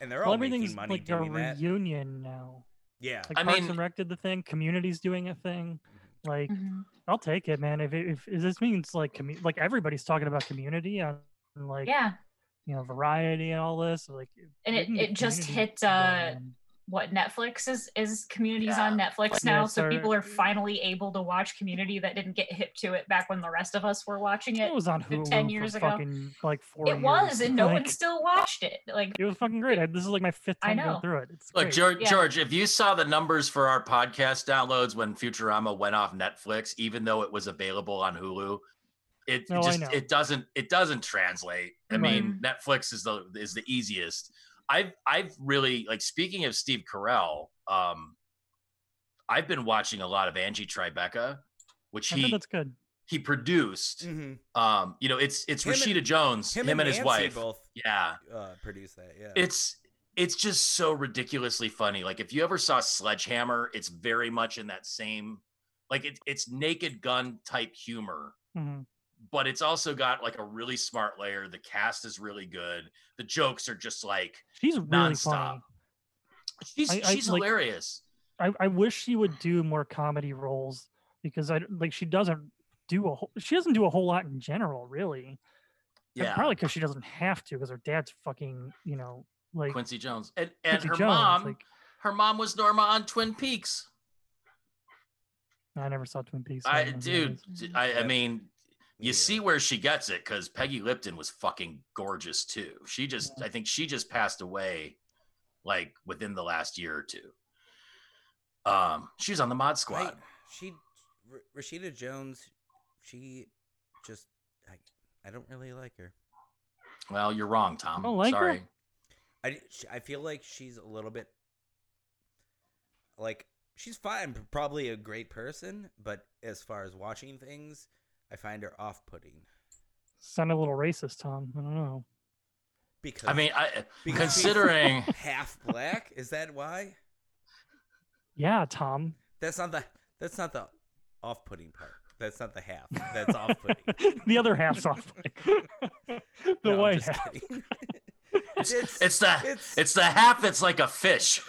and they're Well, all everything's making money like a doing that. reunion now. Yeah, Like I Parks mean- and Rec did the thing. Community's doing a thing. Like Mhm. I'll take it, man. If it, if, if this means like commu- like everybody's talking about community on like Yeah. you know variety and all this, like And it- it just hit, uh, and- What Netflix is is Community's Yeah. on Netflix Yeah, now, it's so people are finally able to watch Community that didn't get hip to it back when the rest of us were watching it. it was on Hulu 10 for years ago. fucking like four. It was, years. and no one still watched it. Like It was fucking great. I, this is like my fifth I time know. going through it. It's Look, great. George, Yeah. George, if you saw the numbers for our podcast downloads when Futurama went off Netflix, even though it was available on Hulu, it No, I just it doesn't it doesn't translate. I Right. mean, Netflix is the is the easiest. I've I've really like speaking of Steve Carell, um, I've been watching a lot of Angie Tribeca, which I he that's good. he produced. Mhm. Um, you know, it's it's Him and- Rashida Jones, him, and, his Nancy wife. both Yeah, uh, produced that. Yeah. it's it's just so ridiculously funny. Like if you ever saw Sledgehammer, it's very much in that same like it, it's Naked Gun type humor, Mhm. But it's also got like a really smart layer. The cast is really good. The jokes are just like She's really nonstop. funny. she's I- I, she's like- hilarious. I, I wish she would do more comedy roles because I like she doesn't do a whole, she doesn't do a whole lot in general really. And Yeah, Probably because she doesn't have to because her dad's fucking you know like Quincy Jones, and and Quincy her Jones, mom, like her mom was Norma on Twin Peaks. I never saw Twin Peaks. I I don't know who that dude, I, I mean, Me you see where she gets it because Peggy Lipton was fucking gorgeous too. She just, Yeah. I think she just passed away like within the last year or two. Um, she's on the Mod I, Squad. she, R- Rashida Jones, she just, I, I don't really like her. Well, you're wrong, Tom. don't like her? Sorry. I, I feel like she's a little bit like she's fine, probably a great person, but as far as watching things, I find her off-putting Sounded a little racist, Tom. I don't know. because I mean, I Because considering half black. Is that why? Yeah, Tom. That's not the that's not the off-putting part. That's not the half. That's off-putting. the other half's off. Putting. The No, white half. it's, It's- it's the it's- it's the half that's like a fish.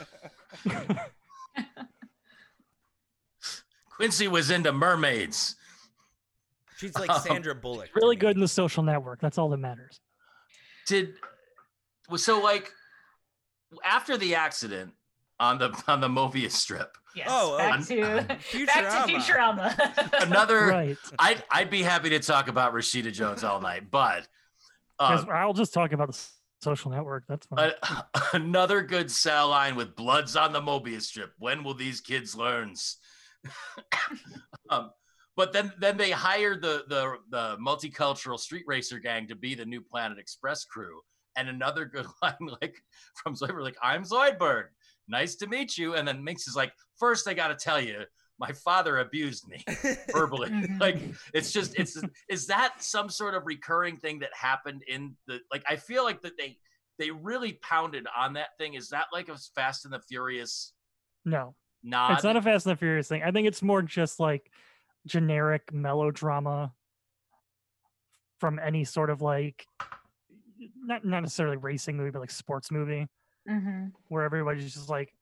Quincy was into mermaids. She's like Um, Sandra Bullock. to really good in the social network. That's all that matters. did so like after the accident on the on the Mobius strip, Yes. Oh, back oh, to back to Futurama. Futurama. another Right. I'd I'd be happy to talk about Rashida Jones all night, but uh, 'Cause I'll just talk about the social network. That's fine. a- another good cell line with bloods on the Mobius strip. When will these kids learn? um, but then then they hired the the the multicultural street racer gang to be the new Planet Express crew. And another good line like from Zoidberg, like, I'm Zoidberg. Nice to meet you. And then Minx is like, first I gotta tell you, my father abused me verbally. Mhm. like it's just it's is that some sort of recurring thing that happened in the like I feel like that they they really pounded on that thing. Is that like a Fast and the Furious no, nod? it's not a Fast and the Furious thing. I think it's more just like generic melodrama from any sort of like not not necessarily racing movie, but like sports movie Mhm. where everybody's just like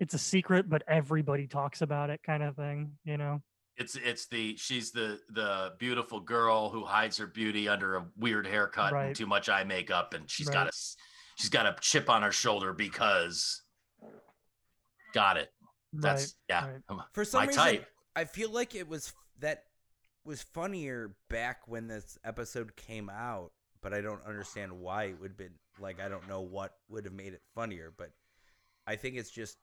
it's a secret, but everybody talks about it, kind of thing. You know? it's it's the she's the the beautiful girl who hides her beauty under a weird haircut Right. and too much eye makeup, and she's Right. got a she's got a chip on her shoulder because got it. That's yeah. right. um, For some my reason, type. I feel like it was that was funnier back when this episode came out, but I don't understand why it would have been like I don't know what would have made it funnier, but I think it's just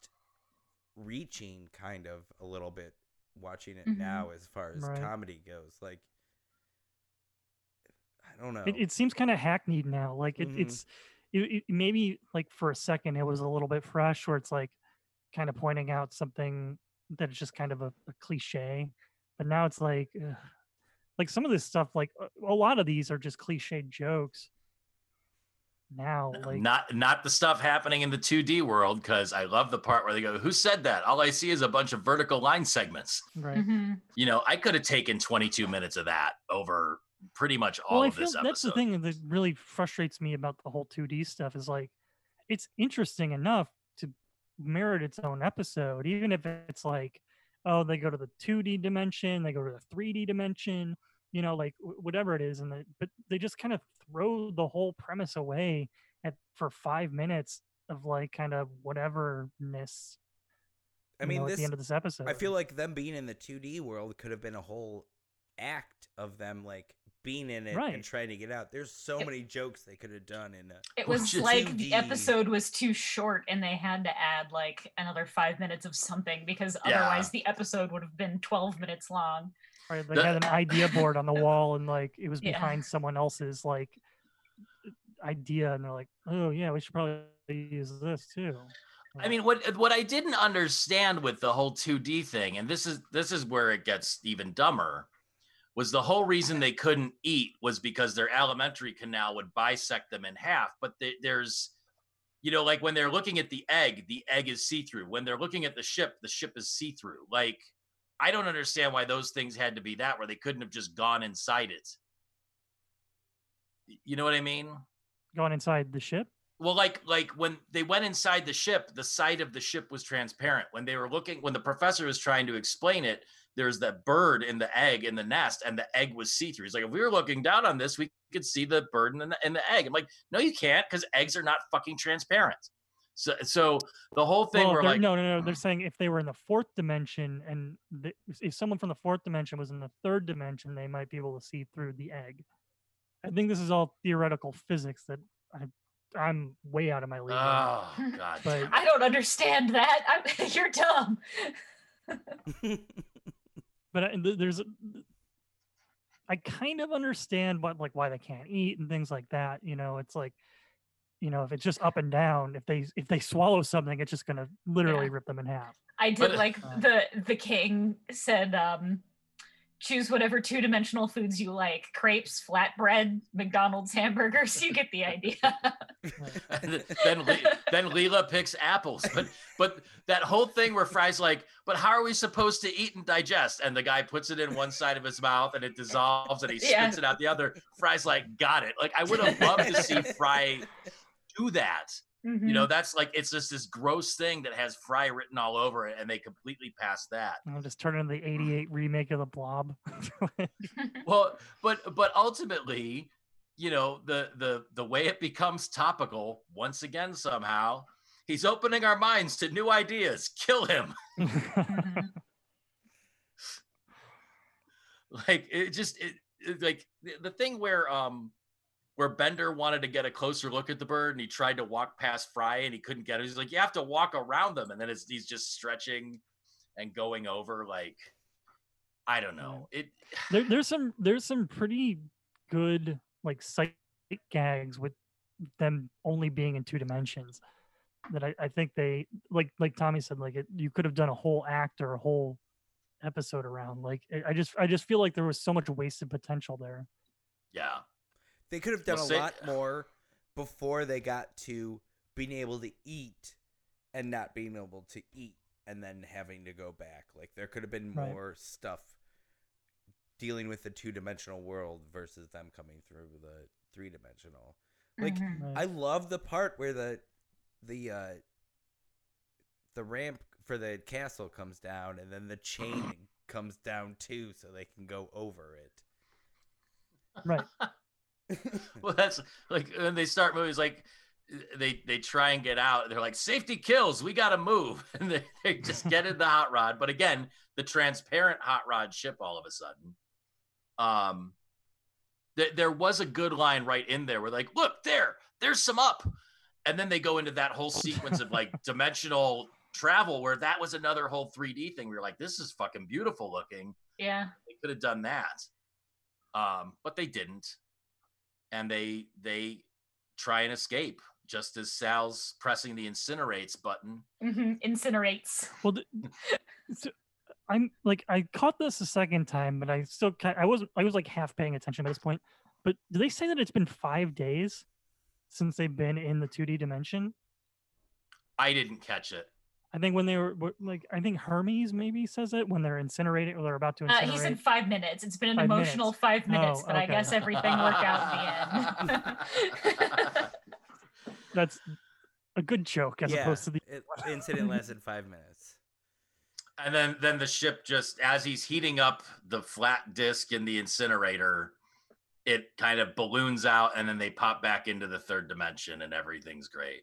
reaching kind of a little bit watching it Mhm. now as far as Right. comedy goes. Like I don't know. It, it seems kind of hackneyed now. Like it, Mhm. it's it, it, maybe like for a second it was a little bit fresh, where it's like kind of pointing out something that is just kind of a, a cliche. But now it's like, ugh. like some of this stuff, like a- a lot of these are just cliche jokes. Now, like not not the stuff happening in the 2D world because I love the part where they go, "Who said that?" All I see is a bunch of vertical line segments. right. Mhm. You know, I could have taken 22 minutes of that over pretty much all well, I of feel this episode. that's the thing that really frustrates me about the whole 2D stuff is like it's interesting enough to merit its own episode, even if it's like, oh, they go to the 2D dimension, they go to the 3D dimension, you know, like wh- whatever it is, and they, but they just kind of throw the whole premise away at for five minutes of like kind of whateverness. I mean, know, at the end of this episode, I feel like them being in the 2D world could have been a whole act of them like being in it and trying to get out. There's so It- many jokes they could have done in it. It was is like 2D. the episode was too short and they had to add like another five minutes of something because Yeah. otherwise the episode would have been 12 minutes long. Right, they had an idea board on the wall, and like it was Yeah. behind someone else's like idea, and they're like, "Oh yeah, we should probably use this too." I mean, what what I didn't understand with the whole 2D thing, and this is this is where it gets even dumber, was the whole reason they couldn't eat was because their alimentary canal would bisect them in half. But they, there's, you know, like when they're looking at the egg, the egg is see through. When they're looking at the ship, the ship is see through. Like, I don't understand why those things had to be that, where they couldn't have just gone inside it. You know what I mean? Going inside the ship. Well, like like when they went inside the ship, the side of the ship was transparent. When they were looking, when the professor was trying to explain it, there's that bird in the egg in the nest, and the egg was see through. He's like, if we were looking down on this, we could see the bird in the, in the egg. I'm like, no, you can't, because eggs are not fucking transparent. So so the whole thing, Well, we're like, no, no, no. They're mm. saying if they were in the fourth dimension, and the, if someone from the fourth dimension was in the third dimension, they might be able to see through the egg. I think this is all theoretical physics that I, I'm way out of my league. oh god, But- I don't understand that. I'm, you're dumb. but I, there's, a- I kind of understand what like why they can't eat and things like that. You know, it's like, you know, if it's just up and down, if they if they swallow something, it's just gonna literally rip them in half. I But- did like Uh. the the king said, um, choose whatever two dimensional foods you like: crepes, flatbread, McDonald's hamburgers. You get the idea. Then then Leela picks apples. But but that whole thing where Fry's like, but how are we supposed to eat and digest? And the guy puts it in one side of his mouth and it dissolves and he spits Yeah. it out the other. Fry's like, got it. Like I would have loved to see Fry do that. Mhm. You know, that's like it's just this gross thing that has Fry written all over it, and they completely passed that. I'll just turn into the '88 remake of the Blob. Well, but but ultimately, you know, the the the way it becomes topical once again somehow, he's opening our minds to new ideas. Kill him. Mhm. Like it just it, it- like the, the thing where um where Bender wanted to get a closer look at the bird and he tried to walk past Fry and he couldn't get it. He's like, you have to walk around them, and then it's he's just stretching and going over like I don't know. It there, there's some there's some pretty good like sight gags with them only being in two dimensions that I, I think they like like Tommy said like it, you could have done a whole act or a whole episode around like I just I just feel like there was so much wasted potential there. yeah. They could have done Well, a say- lot more before they got to being able to eat and not being able to eat and then having to go back. Like there could have been Right. more stuff dealing with the two dimensional world versus them coming through the three dimensional. Like Mhm. Right. I love the part where the the uh the ramp for the castle comes down and then the chain comes down too so they can go over it. right. Well, that's like when they start movies, like they they try and get out. They're like, safety kills. We got to move, and they, they just get in the hot rod. But again, the transparent hot rod ship. All of a sudden, um, th- there was a good line right in there. Where like, look there, there's some up, and then they go into that whole sequence of like dimensional travel, where that was another whole 3D thing. We were like, this is fucking beautiful looking Yeah. they could have done that um but they didn't and they they try and escape just as sal's pressing the incinerates button hmm Incinerates. Well, th- so I'm like I caught this a second time, but I still ki I was I was like half paying attention by this point. But do they say that it's been five days since they've been in the 2D dimension? i didn't catch it I think when they were were- like I think Hermes maybe says it when they're incinerating or they're about to Uh, incinerate. he said five minutes. It's been an Five emotional minutes. five minutes, Oh, but I guess everything worked out in the end. That's a good joke as yeah, opposed to the it, incident lasted five minutes. and then then the ship just as he's heating up the flat disc in the incinerator it kind of balloons out and then they pop back into the third dimension and everything's great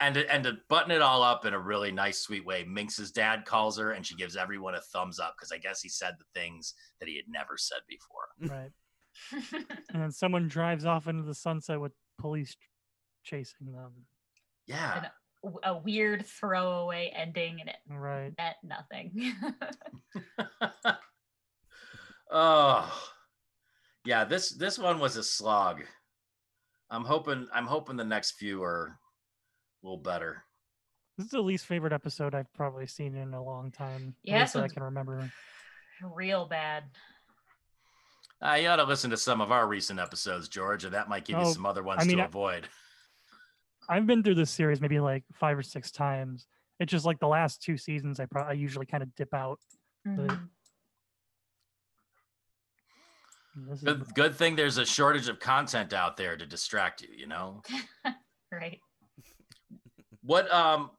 and to, and to button it all up in a really nice sweet way minx's dad calls her and she gives everyone a thumbs up because i guess he said the things that he had never said before right. And then someone drives off into the sunset with police chasing them. yeah And a weird throwaway ending, and it Right. meant nothing. oh yeah this this one was a slog i'm hoping i'm hoping the next few are a little better This is the least favorite episode I've probably seen in a long time. at Yeah, I can remember. Real bad. Uh, you ought to listen to some of our recent episodes, George, and that might give you Oh, some other ones I mean, to I- avoid. I've been through this series maybe like five or six times. It's just like the last two seasons. I probably I usually kind of dip out. Mhm. This Good, good thing there's a shortage of content out there to distract you. You know Right. What? Um,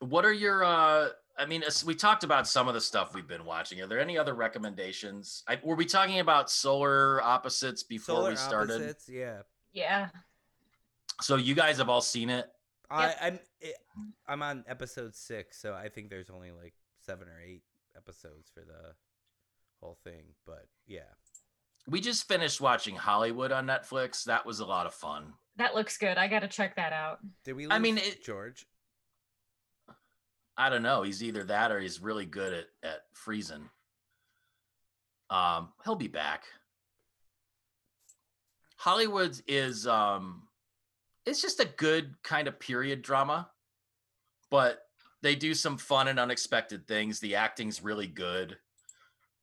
what are your? uh I mean, we talked about some of the stuff we've been watching. Are there any other recommendations? I, were we talking about solar opposites before Solar we started? opposites, yeah. Yeah. So you guys have all seen it. I, I'm it, I'm on episode six, so I think there's only like seven or eight episodes for the whole thing. But yeah, We just finished watching Hollywood on Netflix. That was a lot of fun. That looks good. I got to check that out. did we? Lose I mean, it- George. I don't know. He's either that or he's really good at at freezing. Um, he'll be back. Hollywood is um, it's just a good kind of period drama, but they do some fun and unexpected things. The acting's really good.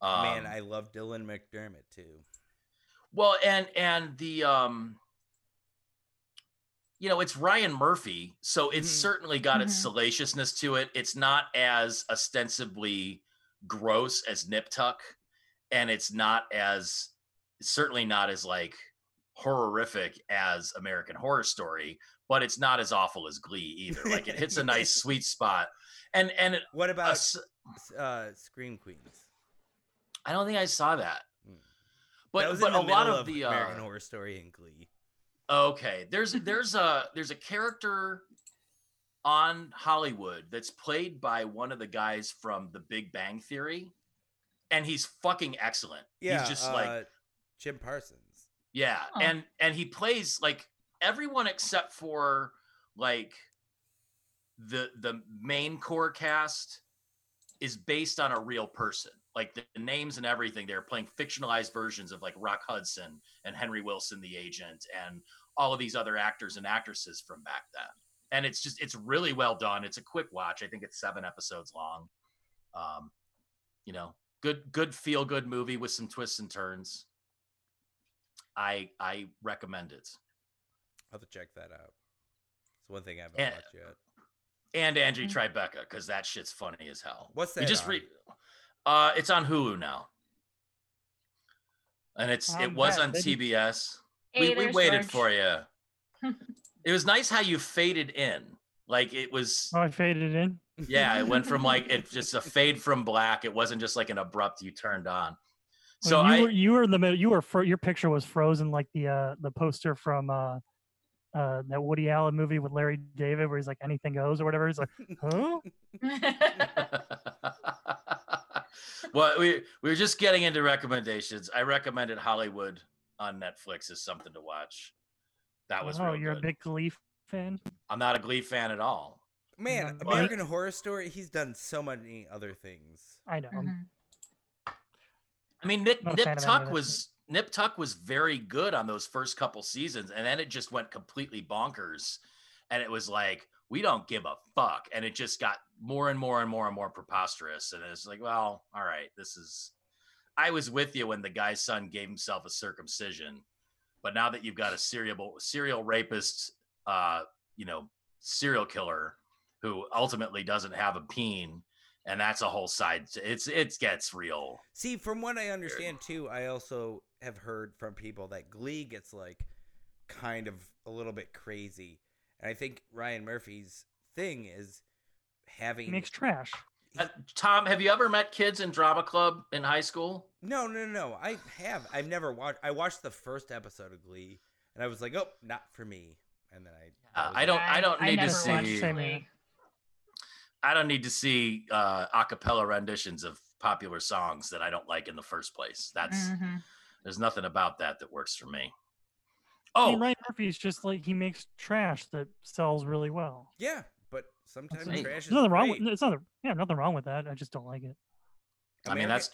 Um, Man, I love Dylan McDermott too. Well, and and the um you know, it's Ryan Murphy, so it's Mhm. certainly got its Mhm. salaciousness to it. It's not as ostensibly gross as Nip Tuck, and it's not as certainly not as like horrific as American Horror Story, but it's not as awful as Glee either. Like it hits a nice sweet spot. And and it, What about s- uh, Scream Queens? I don't think I saw that. But that was but in the a lot middle of the uh, American Horror Story and Glee. Okay, there's there's a there's a character on Hollywood that's played by one of the guys from The Big Bang Theory, and he's fucking excellent. Yeah, he's just uh, like Jim Parsons. yeah, Huh. and and he plays like everyone except for like the the main core cast is based on a real person. Like the, the names and everything, they're playing fictionalized versions of like Rock Hudson and Henry Willson, the agent, and all of these other actors and actresses from back then. And it's just it's really well done. It's a quick watch. I think it's seven episodes long. Um, you know, good good feel good movie with some twists and turns. I I recommend it. I'll have to check that out. It's one thing I haven't Yeah. watched yet. And Angie Mm. Tribeca, because that shit's funny as hell. What's We that just on? Re- uh it's on Hulu now. And it's it I'm was back, on baby. TBS. Hey, we we waited George. for you. it was nice how you faded in. Like it was Oh, I faded in. yeah, it went from like it just a fade from black. It wasn't just like an abrupt you turned on. So Well, you I were you were in the middle. You were fro- your picture was frozen like the uh the poster from uh uh that Woody Allen movie with Larry David where he's like anything goes or whatever. He's like, huh? well, we we were just getting into recommendations. I recommended Hollywood on Netflix as something to watch. That was oh, you're good. a big Glee fan. I'm not a Glee fan at all. Man, American Horror Story. He's done so many other things. I know. Mhm. I mean, Nip, Not Nip fan of any Tuck of that was Nip Tuck was very good on those first couple seasons, and then it just went completely bonkers. And it was like, we don't give a fuck. And it just got more and more and more and more preposterous. And it's like, well, all right, this is. I was with you when the guy's son gave himself a circumcision, but now that you've got a serial serial rapist, uh, you know, serial killer who ultimately doesn't have a peen, and that's a whole side. It's it gets real. See, from what I understand too, I also have heard from people that Glee gets like kind of a little bit crazy, and I think Ryan Murphy's thing is having He makes trash. Uh, Tom, have you ever met kids in drama club in high school? no, no, no, no. I have. I've never watched. I watched the first episode of Glee, and I was like, oh, not for me. And then I. Uh, I don't- like, I don't need to never see- watched Same Glee. here. I don't need to see uh, a cappella renditions of popular songs that I don't like in the first place. That's Mhm. there's nothing about that that works for me. I Oh, mean, Ryan Murphy's just like he makes trash that sells really well. Yeah, but sometimes There's trash is nothing wrong with it's not yeah, nothing wrong with that. I just don't like it. I mean that's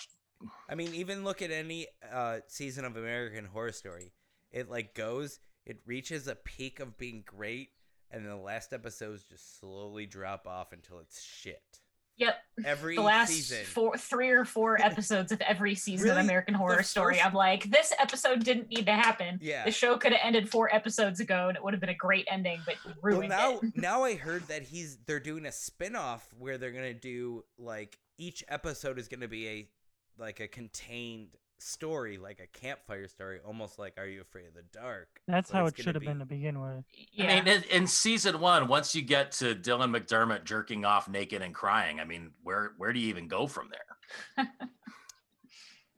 I mean, even look at any uh, season of American Horror Story. It like goes, it reaches a peak of being great, and then the last episodes just slowly drop off until it's shit. Yep. Every The last season. four, three or four episodes of every season of American Horror The Story, I'm like, this episode didn't need to happen. Yeah. The show could have ended four episodes ago, and it would have been a great ending, but you Well, now it. now I heard that he's they're doing a spin-off where they're gonna do like each episode is gonna be a like a contained story, like a campfire story, almost like Are You Afraid of the Dark? That's but how it should have be- been to begin with. Yeah. I mean, in, in season one, once you get to Dylan McDermott jerking off naked and crying, I mean, where where do you even go from there?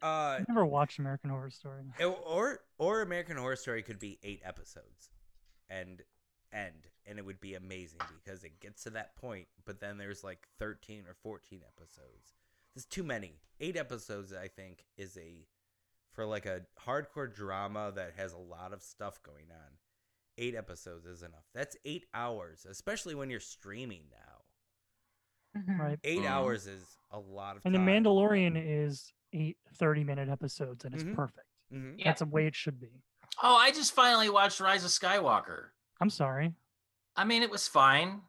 Uh I never watched American Horror Story. or- or or American Horror Story could be 8 episodes and end and it would be amazing because it gets to that point, but then there's like 13 or 14 episodes. There's too many. 8 episodes I think is a for like a hardcore drama that has a lot of stuff going on. 8 episodes is enough. That's 8 hours, especially when you're streaming now. Mhm. Right. 8 Mhm. hours is a lot of And The. Mandalorian is eight 30 minute episodes and it's Mhm. perfect. Mhm. Yeah. That's the way it should be. Oh, I just finally watched Rise of Skywalker. I'm sorry. I mean, it was fine.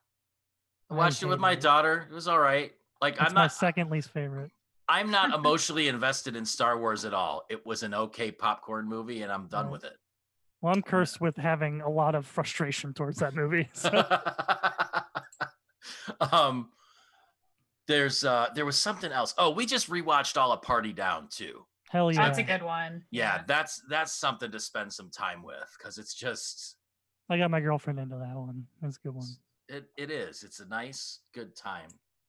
I I watched it with my it. daughter. It was all right. Like It's I'm my not second least favorite. I'm not emotionally invested in Star Wars at all. It was an okay popcorn movie and I'm done Right. with it. Well, I'm cursed with having a lot of frustration towards that movie. So um there's uh there was something else. Oh, we just rewatched all a party down too. hell yeah. That's a good one. Yeah, that's that's something to spend some time with because it's just I got my girlfriend into that one. That's a good one. it it is. It's a nice, good time.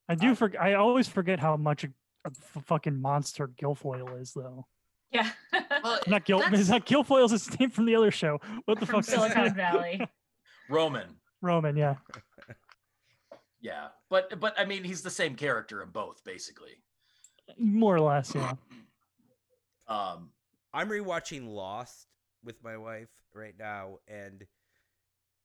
I do forget. I always forget how much a, a f- fucking monster Gilfoyle is, though. Yeah. Well, Not Gil. that's Is that Gilfoyle's his name from the other show? What the fuck? Silicon name? Valley. Roman. Roman. Yeah. Yeah, but but I mean, he's the same character in both, basically. More or less. Yeah. Um, I'm rewatching Lost with my wife right now, and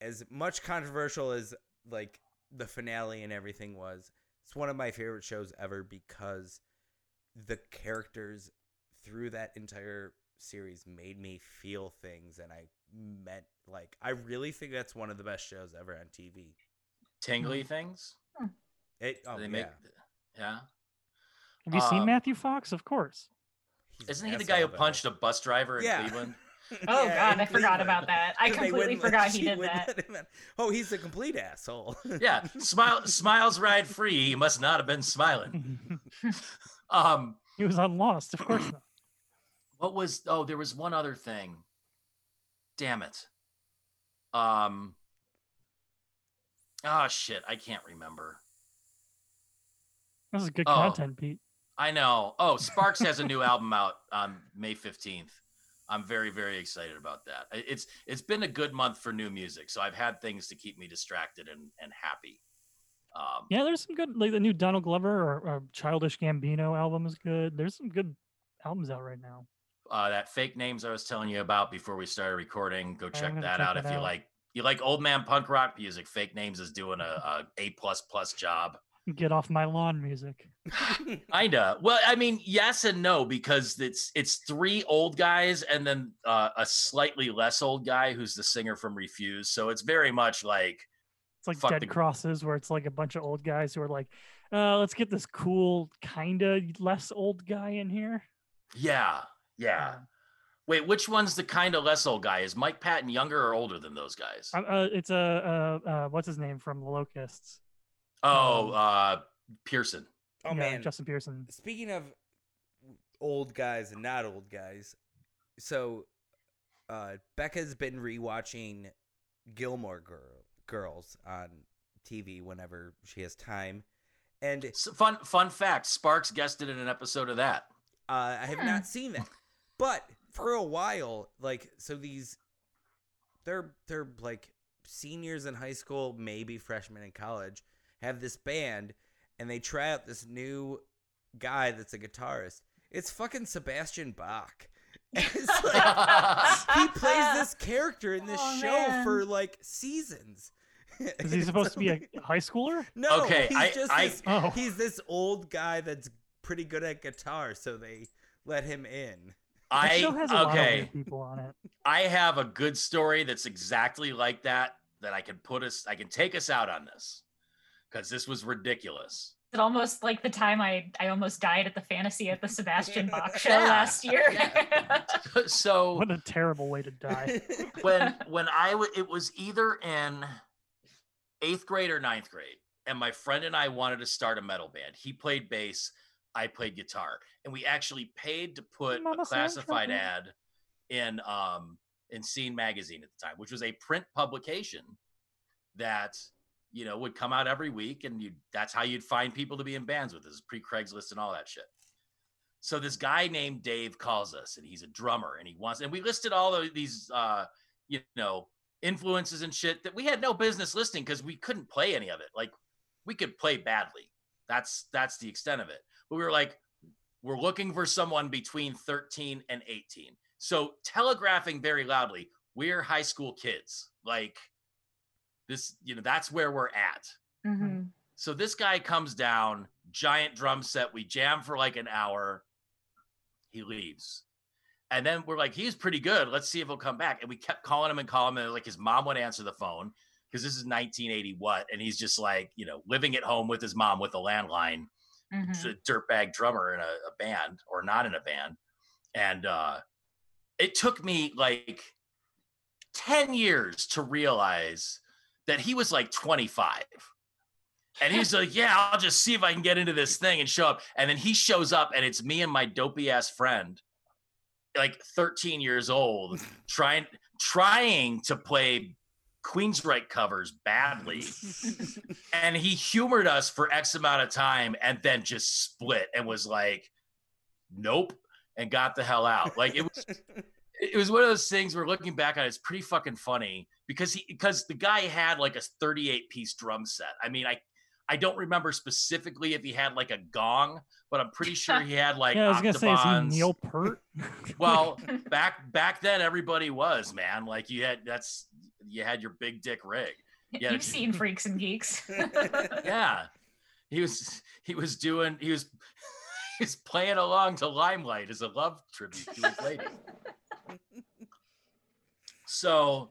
as much controversial as like the finale and everything was, it's one of my favorite shows ever because the characters through that entire series made me feel things, and I meant like I really think that's one of the best shows ever on TV. tingly things. It, oh they yeah, make, yeah. Have you seen Um, Matthew Fox? Of course. Isn't he the guy who asshole, though. punched a bus driver in Yeah. Cleveland? Oh Yeah, god, I forgot Cleveland. about that. I completely forgot he did that. let him in. Oh, he's a complete asshole. yeah, smile, smiles ride free. He must not have been smiling. Um, he was on Lost. Of course not. what was? Oh, there was one other thing. Damn it. Um. Oh shit, I can't remember. This is good Oh. content, Pete. I know. Oh, Sparks has a new album out on May 15th. I'm very, very excited about that. It's it's been a good month for new music, so I've had things to keep me distracted and, and happy. Um, Yeah, there's some good, like the new Donald Glover or, or Childish Gambino album is good. There's some good albums out right now. uh, that fake names I was telling you about before we started recording, go check that check out that if you like. You like old man punk rock music? Fake names is doing a, a A plus plus job. Get off my lawn music. Kinda. Well, I mean, yes and no because it's it's three old guys and then uh, a slightly less old guy who's the singer from Refused. So it's very much like It's like Dead the- Crosses, where it's like a bunch of old guys who are like, uh, let's get this cool, kind of less old guy in here. yeah, yeah. Um, Wait, which one's the kind of less old guy? Is Mike Patton younger or older than those guys? Uh, uh, it's a uh, uh, what's his name from the Locusts? Oh, um, uh, Pearson. oh Yeah, man, Justin Pearson. Speaking of old guys and not old guys, so uh, Becca's been rewatching Gilmore Girl, Girls on TV whenever she has time, and So fun fun fact: Sparks guested in an episode of that. Uh, I have Hmm. not seen that. But for a while, like so these they're they're like seniors in high school, maybe freshmen in college, have this band and they try out this new guy that's a guitarist. It's fucking Sebastian Bach. It's like he plays this character in this Oh, show man. for like seasons. Is he supposed to be a high schooler? No, Okay, he's I- just I- this, Oh. he's this old guy that's pretty good at guitar, so they let him in. I show has a lot of okay. people on it. I have a good story that's exactly like that that I can put us, I can take us out on this because this was ridiculous. It almost like the time I I almost died at the fantasy at the Sebastian Bach show Yeah, last year. so What a terrible way to die. when when I w- it was either in eighth grade or ninth grade, and my friend and I wanted to start a metal band. He played bass, I played guitar, and we actually paid to put Mama a classified trumpet. ad in um in Scene magazine at the time, which was a print publication that you know would come out every week, and you that's how you'd find people to be in bands with. This is pre Craigslist and all that shit. So this guy named Dave calls us, and he's a drummer, and he wants, and we listed all of these, uh, you know, influences and shit that we had no business listing because we couldn't play any of it. Like we could play badly. That's that's the extent of it. But we were like, we're looking for someone between 13 and 18. So telegraphing very loudly, we're high school kids. Like this, you know, that's where we're at. Mhm. So this guy comes down, giant drum set. We jam for like an hour. He leaves. And then we're like, he's pretty good. Let's see if he'll come back. And we kept calling him and calling him. And like his mom wouldn't answer the phone because this is 1980 what? And he's just like, you know, living at home with his mom with a landline, Mhm. He's a dirtbag drummer in a, a band or not in a band. And uh it took me like 10 years to realize that he was like 25. And he's like, Yeah, I'll just see if I can get into this thing and show up. And then he shows up, and it's me and my dopey ass friend, like 13 years old, trying trying to play Queensryche covers badly. and he humored us for X amount of time and then just split and was like, Nope, and got the hell out. Like it was it was one of those things where looking back on it, it's pretty fucking funny because he because the guy had like a 38 piece drum set. I mean, I I don't remember specifically if he had like a gong, but I'm pretty sure he had like yeah, I was gonna say, is he. Neil Peart? Well, back back then everybody was, man. Like you had that's you had your big dick rig. Yeah, You've seen Freaks and Geeks. Yeah. He was he was doing he was he's playing along to Limelight as a love tribute to his lady. So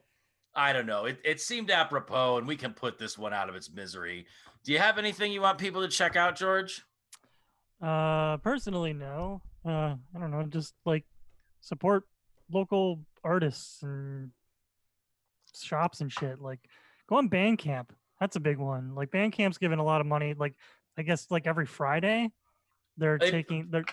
I don't know. It, it seemed apropos, and we can put this one out of its misery. Do you have anything you want people to check out, George? Uh, personally, no. Uh, I don't know. Just like support local artists and shops and shit. Like, go on Bandcamp. That's a big one. Like, Bandcamp's giving a lot of money. Like, I guess like every Friday, they're They- taking. They're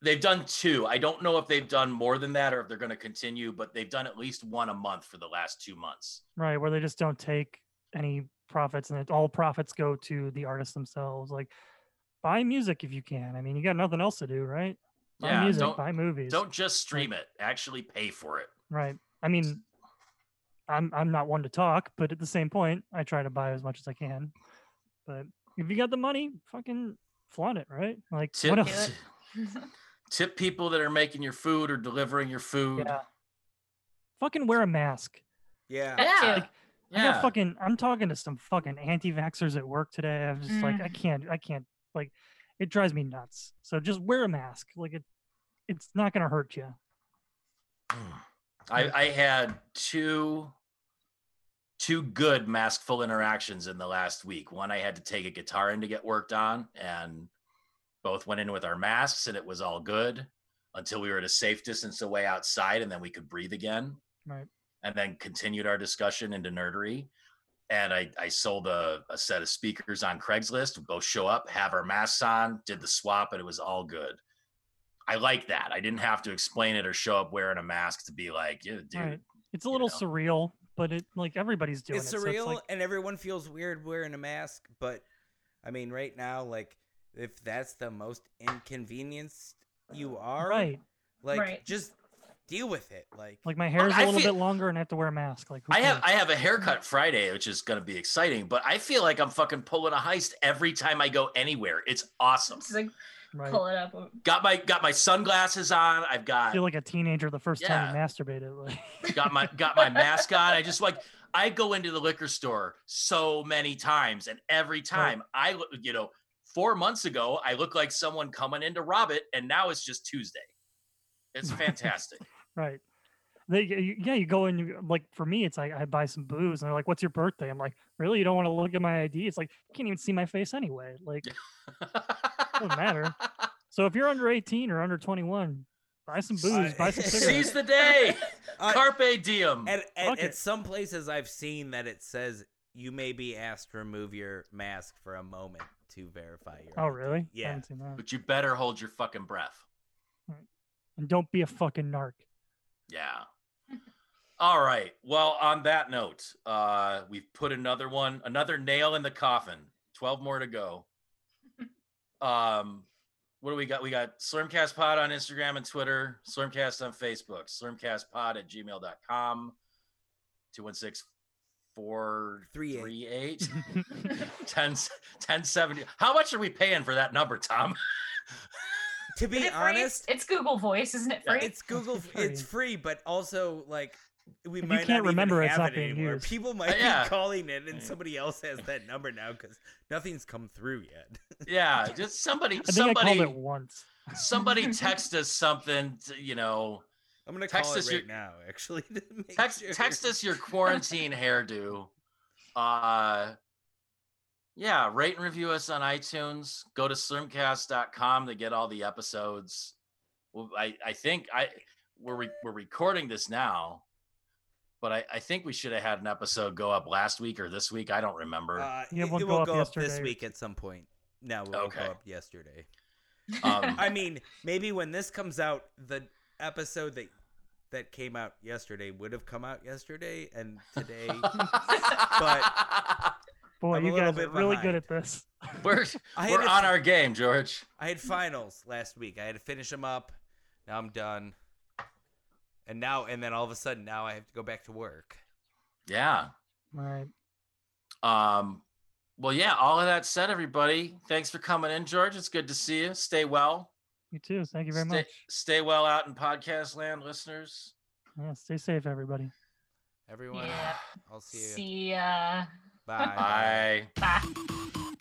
They've done two. I don't know if they've done more than that or if they're going to continue, but they've done at least one a month for the last two months. right where they just don't take any profits, and it, all profits go to the artists themselves. Like, buy music if you can. I mean, you got nothing else to do, right? Buy Yeah, music, don't- buy movies. Don't just stream it, actually pay for it. Right. I mean, I'm I'm not one to talk, but at the same point, I try to buy as much as I can. But if you got the money, fucking flaunt it, right? Like Tip, what else? it. tip people that are making your food or delivering your food. Yeah. Fucking wear a mask. yeah. That too. Yeah. I got fucking I'm talking to some fucking anti-vaxxers at work today. I'm just like I Mm. can't I can't like it drives me nuts. So just wear a mask. Like it it's not gonna hurt you. I, I had two two good maskful interactions in the last week. One I had to take a guitar in to get worked on, and both went in with our masks, and it was all good until we were at a safe distance away outside, and then we could breathe again. Right. And then continued our discussion into nerdery. And I, I sold a, a set of speakers on Craigslist. We both show up, have our masks on, did the swap, and it was all good. I like that. I didn't have to explain it or show up wearing a mask to be like, yeah, dude. Right. It's a you little know. surreal, but it like everybody's doing it's it. so surreal like, and everyone feels weird wearing a mask but i mean right now like if that's the most inconvenienced you are right. like Right. just deal with it like Like my hair is a little feel- bit longer and I have to wear a mask. Like I have cares? I have a haircut Friday, which is gonna be exciting, but I feel like I'm fucking pulling a heist every time I go anywhere. It's awesome. Just like right. pull it up. Got my got my sunglasses on. I've got I feel like a teenager the first time you masturbated. Like got my got my mask on. I just like I go into the liquor store so many times, and every time I look, you know, four months ago I look like someone coming in to rob it, and now it's just Tuesday. It's fantastic. right. They, yeah, you go and you, like for me, it's like I buy some booze, and they're like, "What's your birthday?" I'm like, "Really? You don't want to look at my ID?" It's like you can't even see my face anyway. Like, doesn't matter. so if you're under 18 or under 21, buy some booze, buy some cigarettes. Seize the day. Carpe diem. At, at, at some places, I've seen that it says you may be asked to remove your mask for a moment to verify your. Oh, ID. really? Yeah. haven't seen that. But you better hold your fucking breath. And don't be a fucking narc. Yeah. All right. Well, on that note, uh, we've put another one, another nail in the coffin. 12 more to go. Um, what do we got? We got Slurmcast Pod on Instagram and Twitter, Slurmcast on Facebook, slurmcastpod at gmail.com, 216 438 10 1070. How much are we paying for that number, Tom? To be it free? honest, it's Google Voice, isn't it Yeah, free? it's Google. free. It's free, but also like we If you might can't not remember, even it's not it being anymore. used. People might uh, yeah. be calling it, and somebody else has that number now because nothing's come through yet. yeah, just somebody, I think somebody, I called it once. somebody text us something, to, you know, I'm gonna Text call it us right your- now. Actually, to make text sure. text us your quarantine hairdo. Uh yeah, rate and review us on iTunes. Go to slimcast.com to get all the episodes. Well, I, I think I we're re- we're recording this now, but I, I think we should have had an episode go up last week or this week. I don't remember. Uh, Yeah, it, we'll it go will up go up this week at some point. No, it will Okay. go up yesterday. Um, I mean, maybe when this comes out, the episode that that came out yesterday would have come out yesterday, and today. But boy, I'm you guys are bit really good at this. we're I we're had a on our game, George. I had finals last week. I had to finish them up. Now I'm done. And now, and then all of a sudden, now I have to go back to work. Yeah. All right. Um, well, yeah, all of that said, everybody, thanks for coming in, George. It's good to see you. Stay well. You too. Thank you very stay, much. Stay well out in podcast land, listeners. Yeah, stay safe, everybody. Everyone, Yeah. I'll see you. See ya. Bye. Bye. Bye.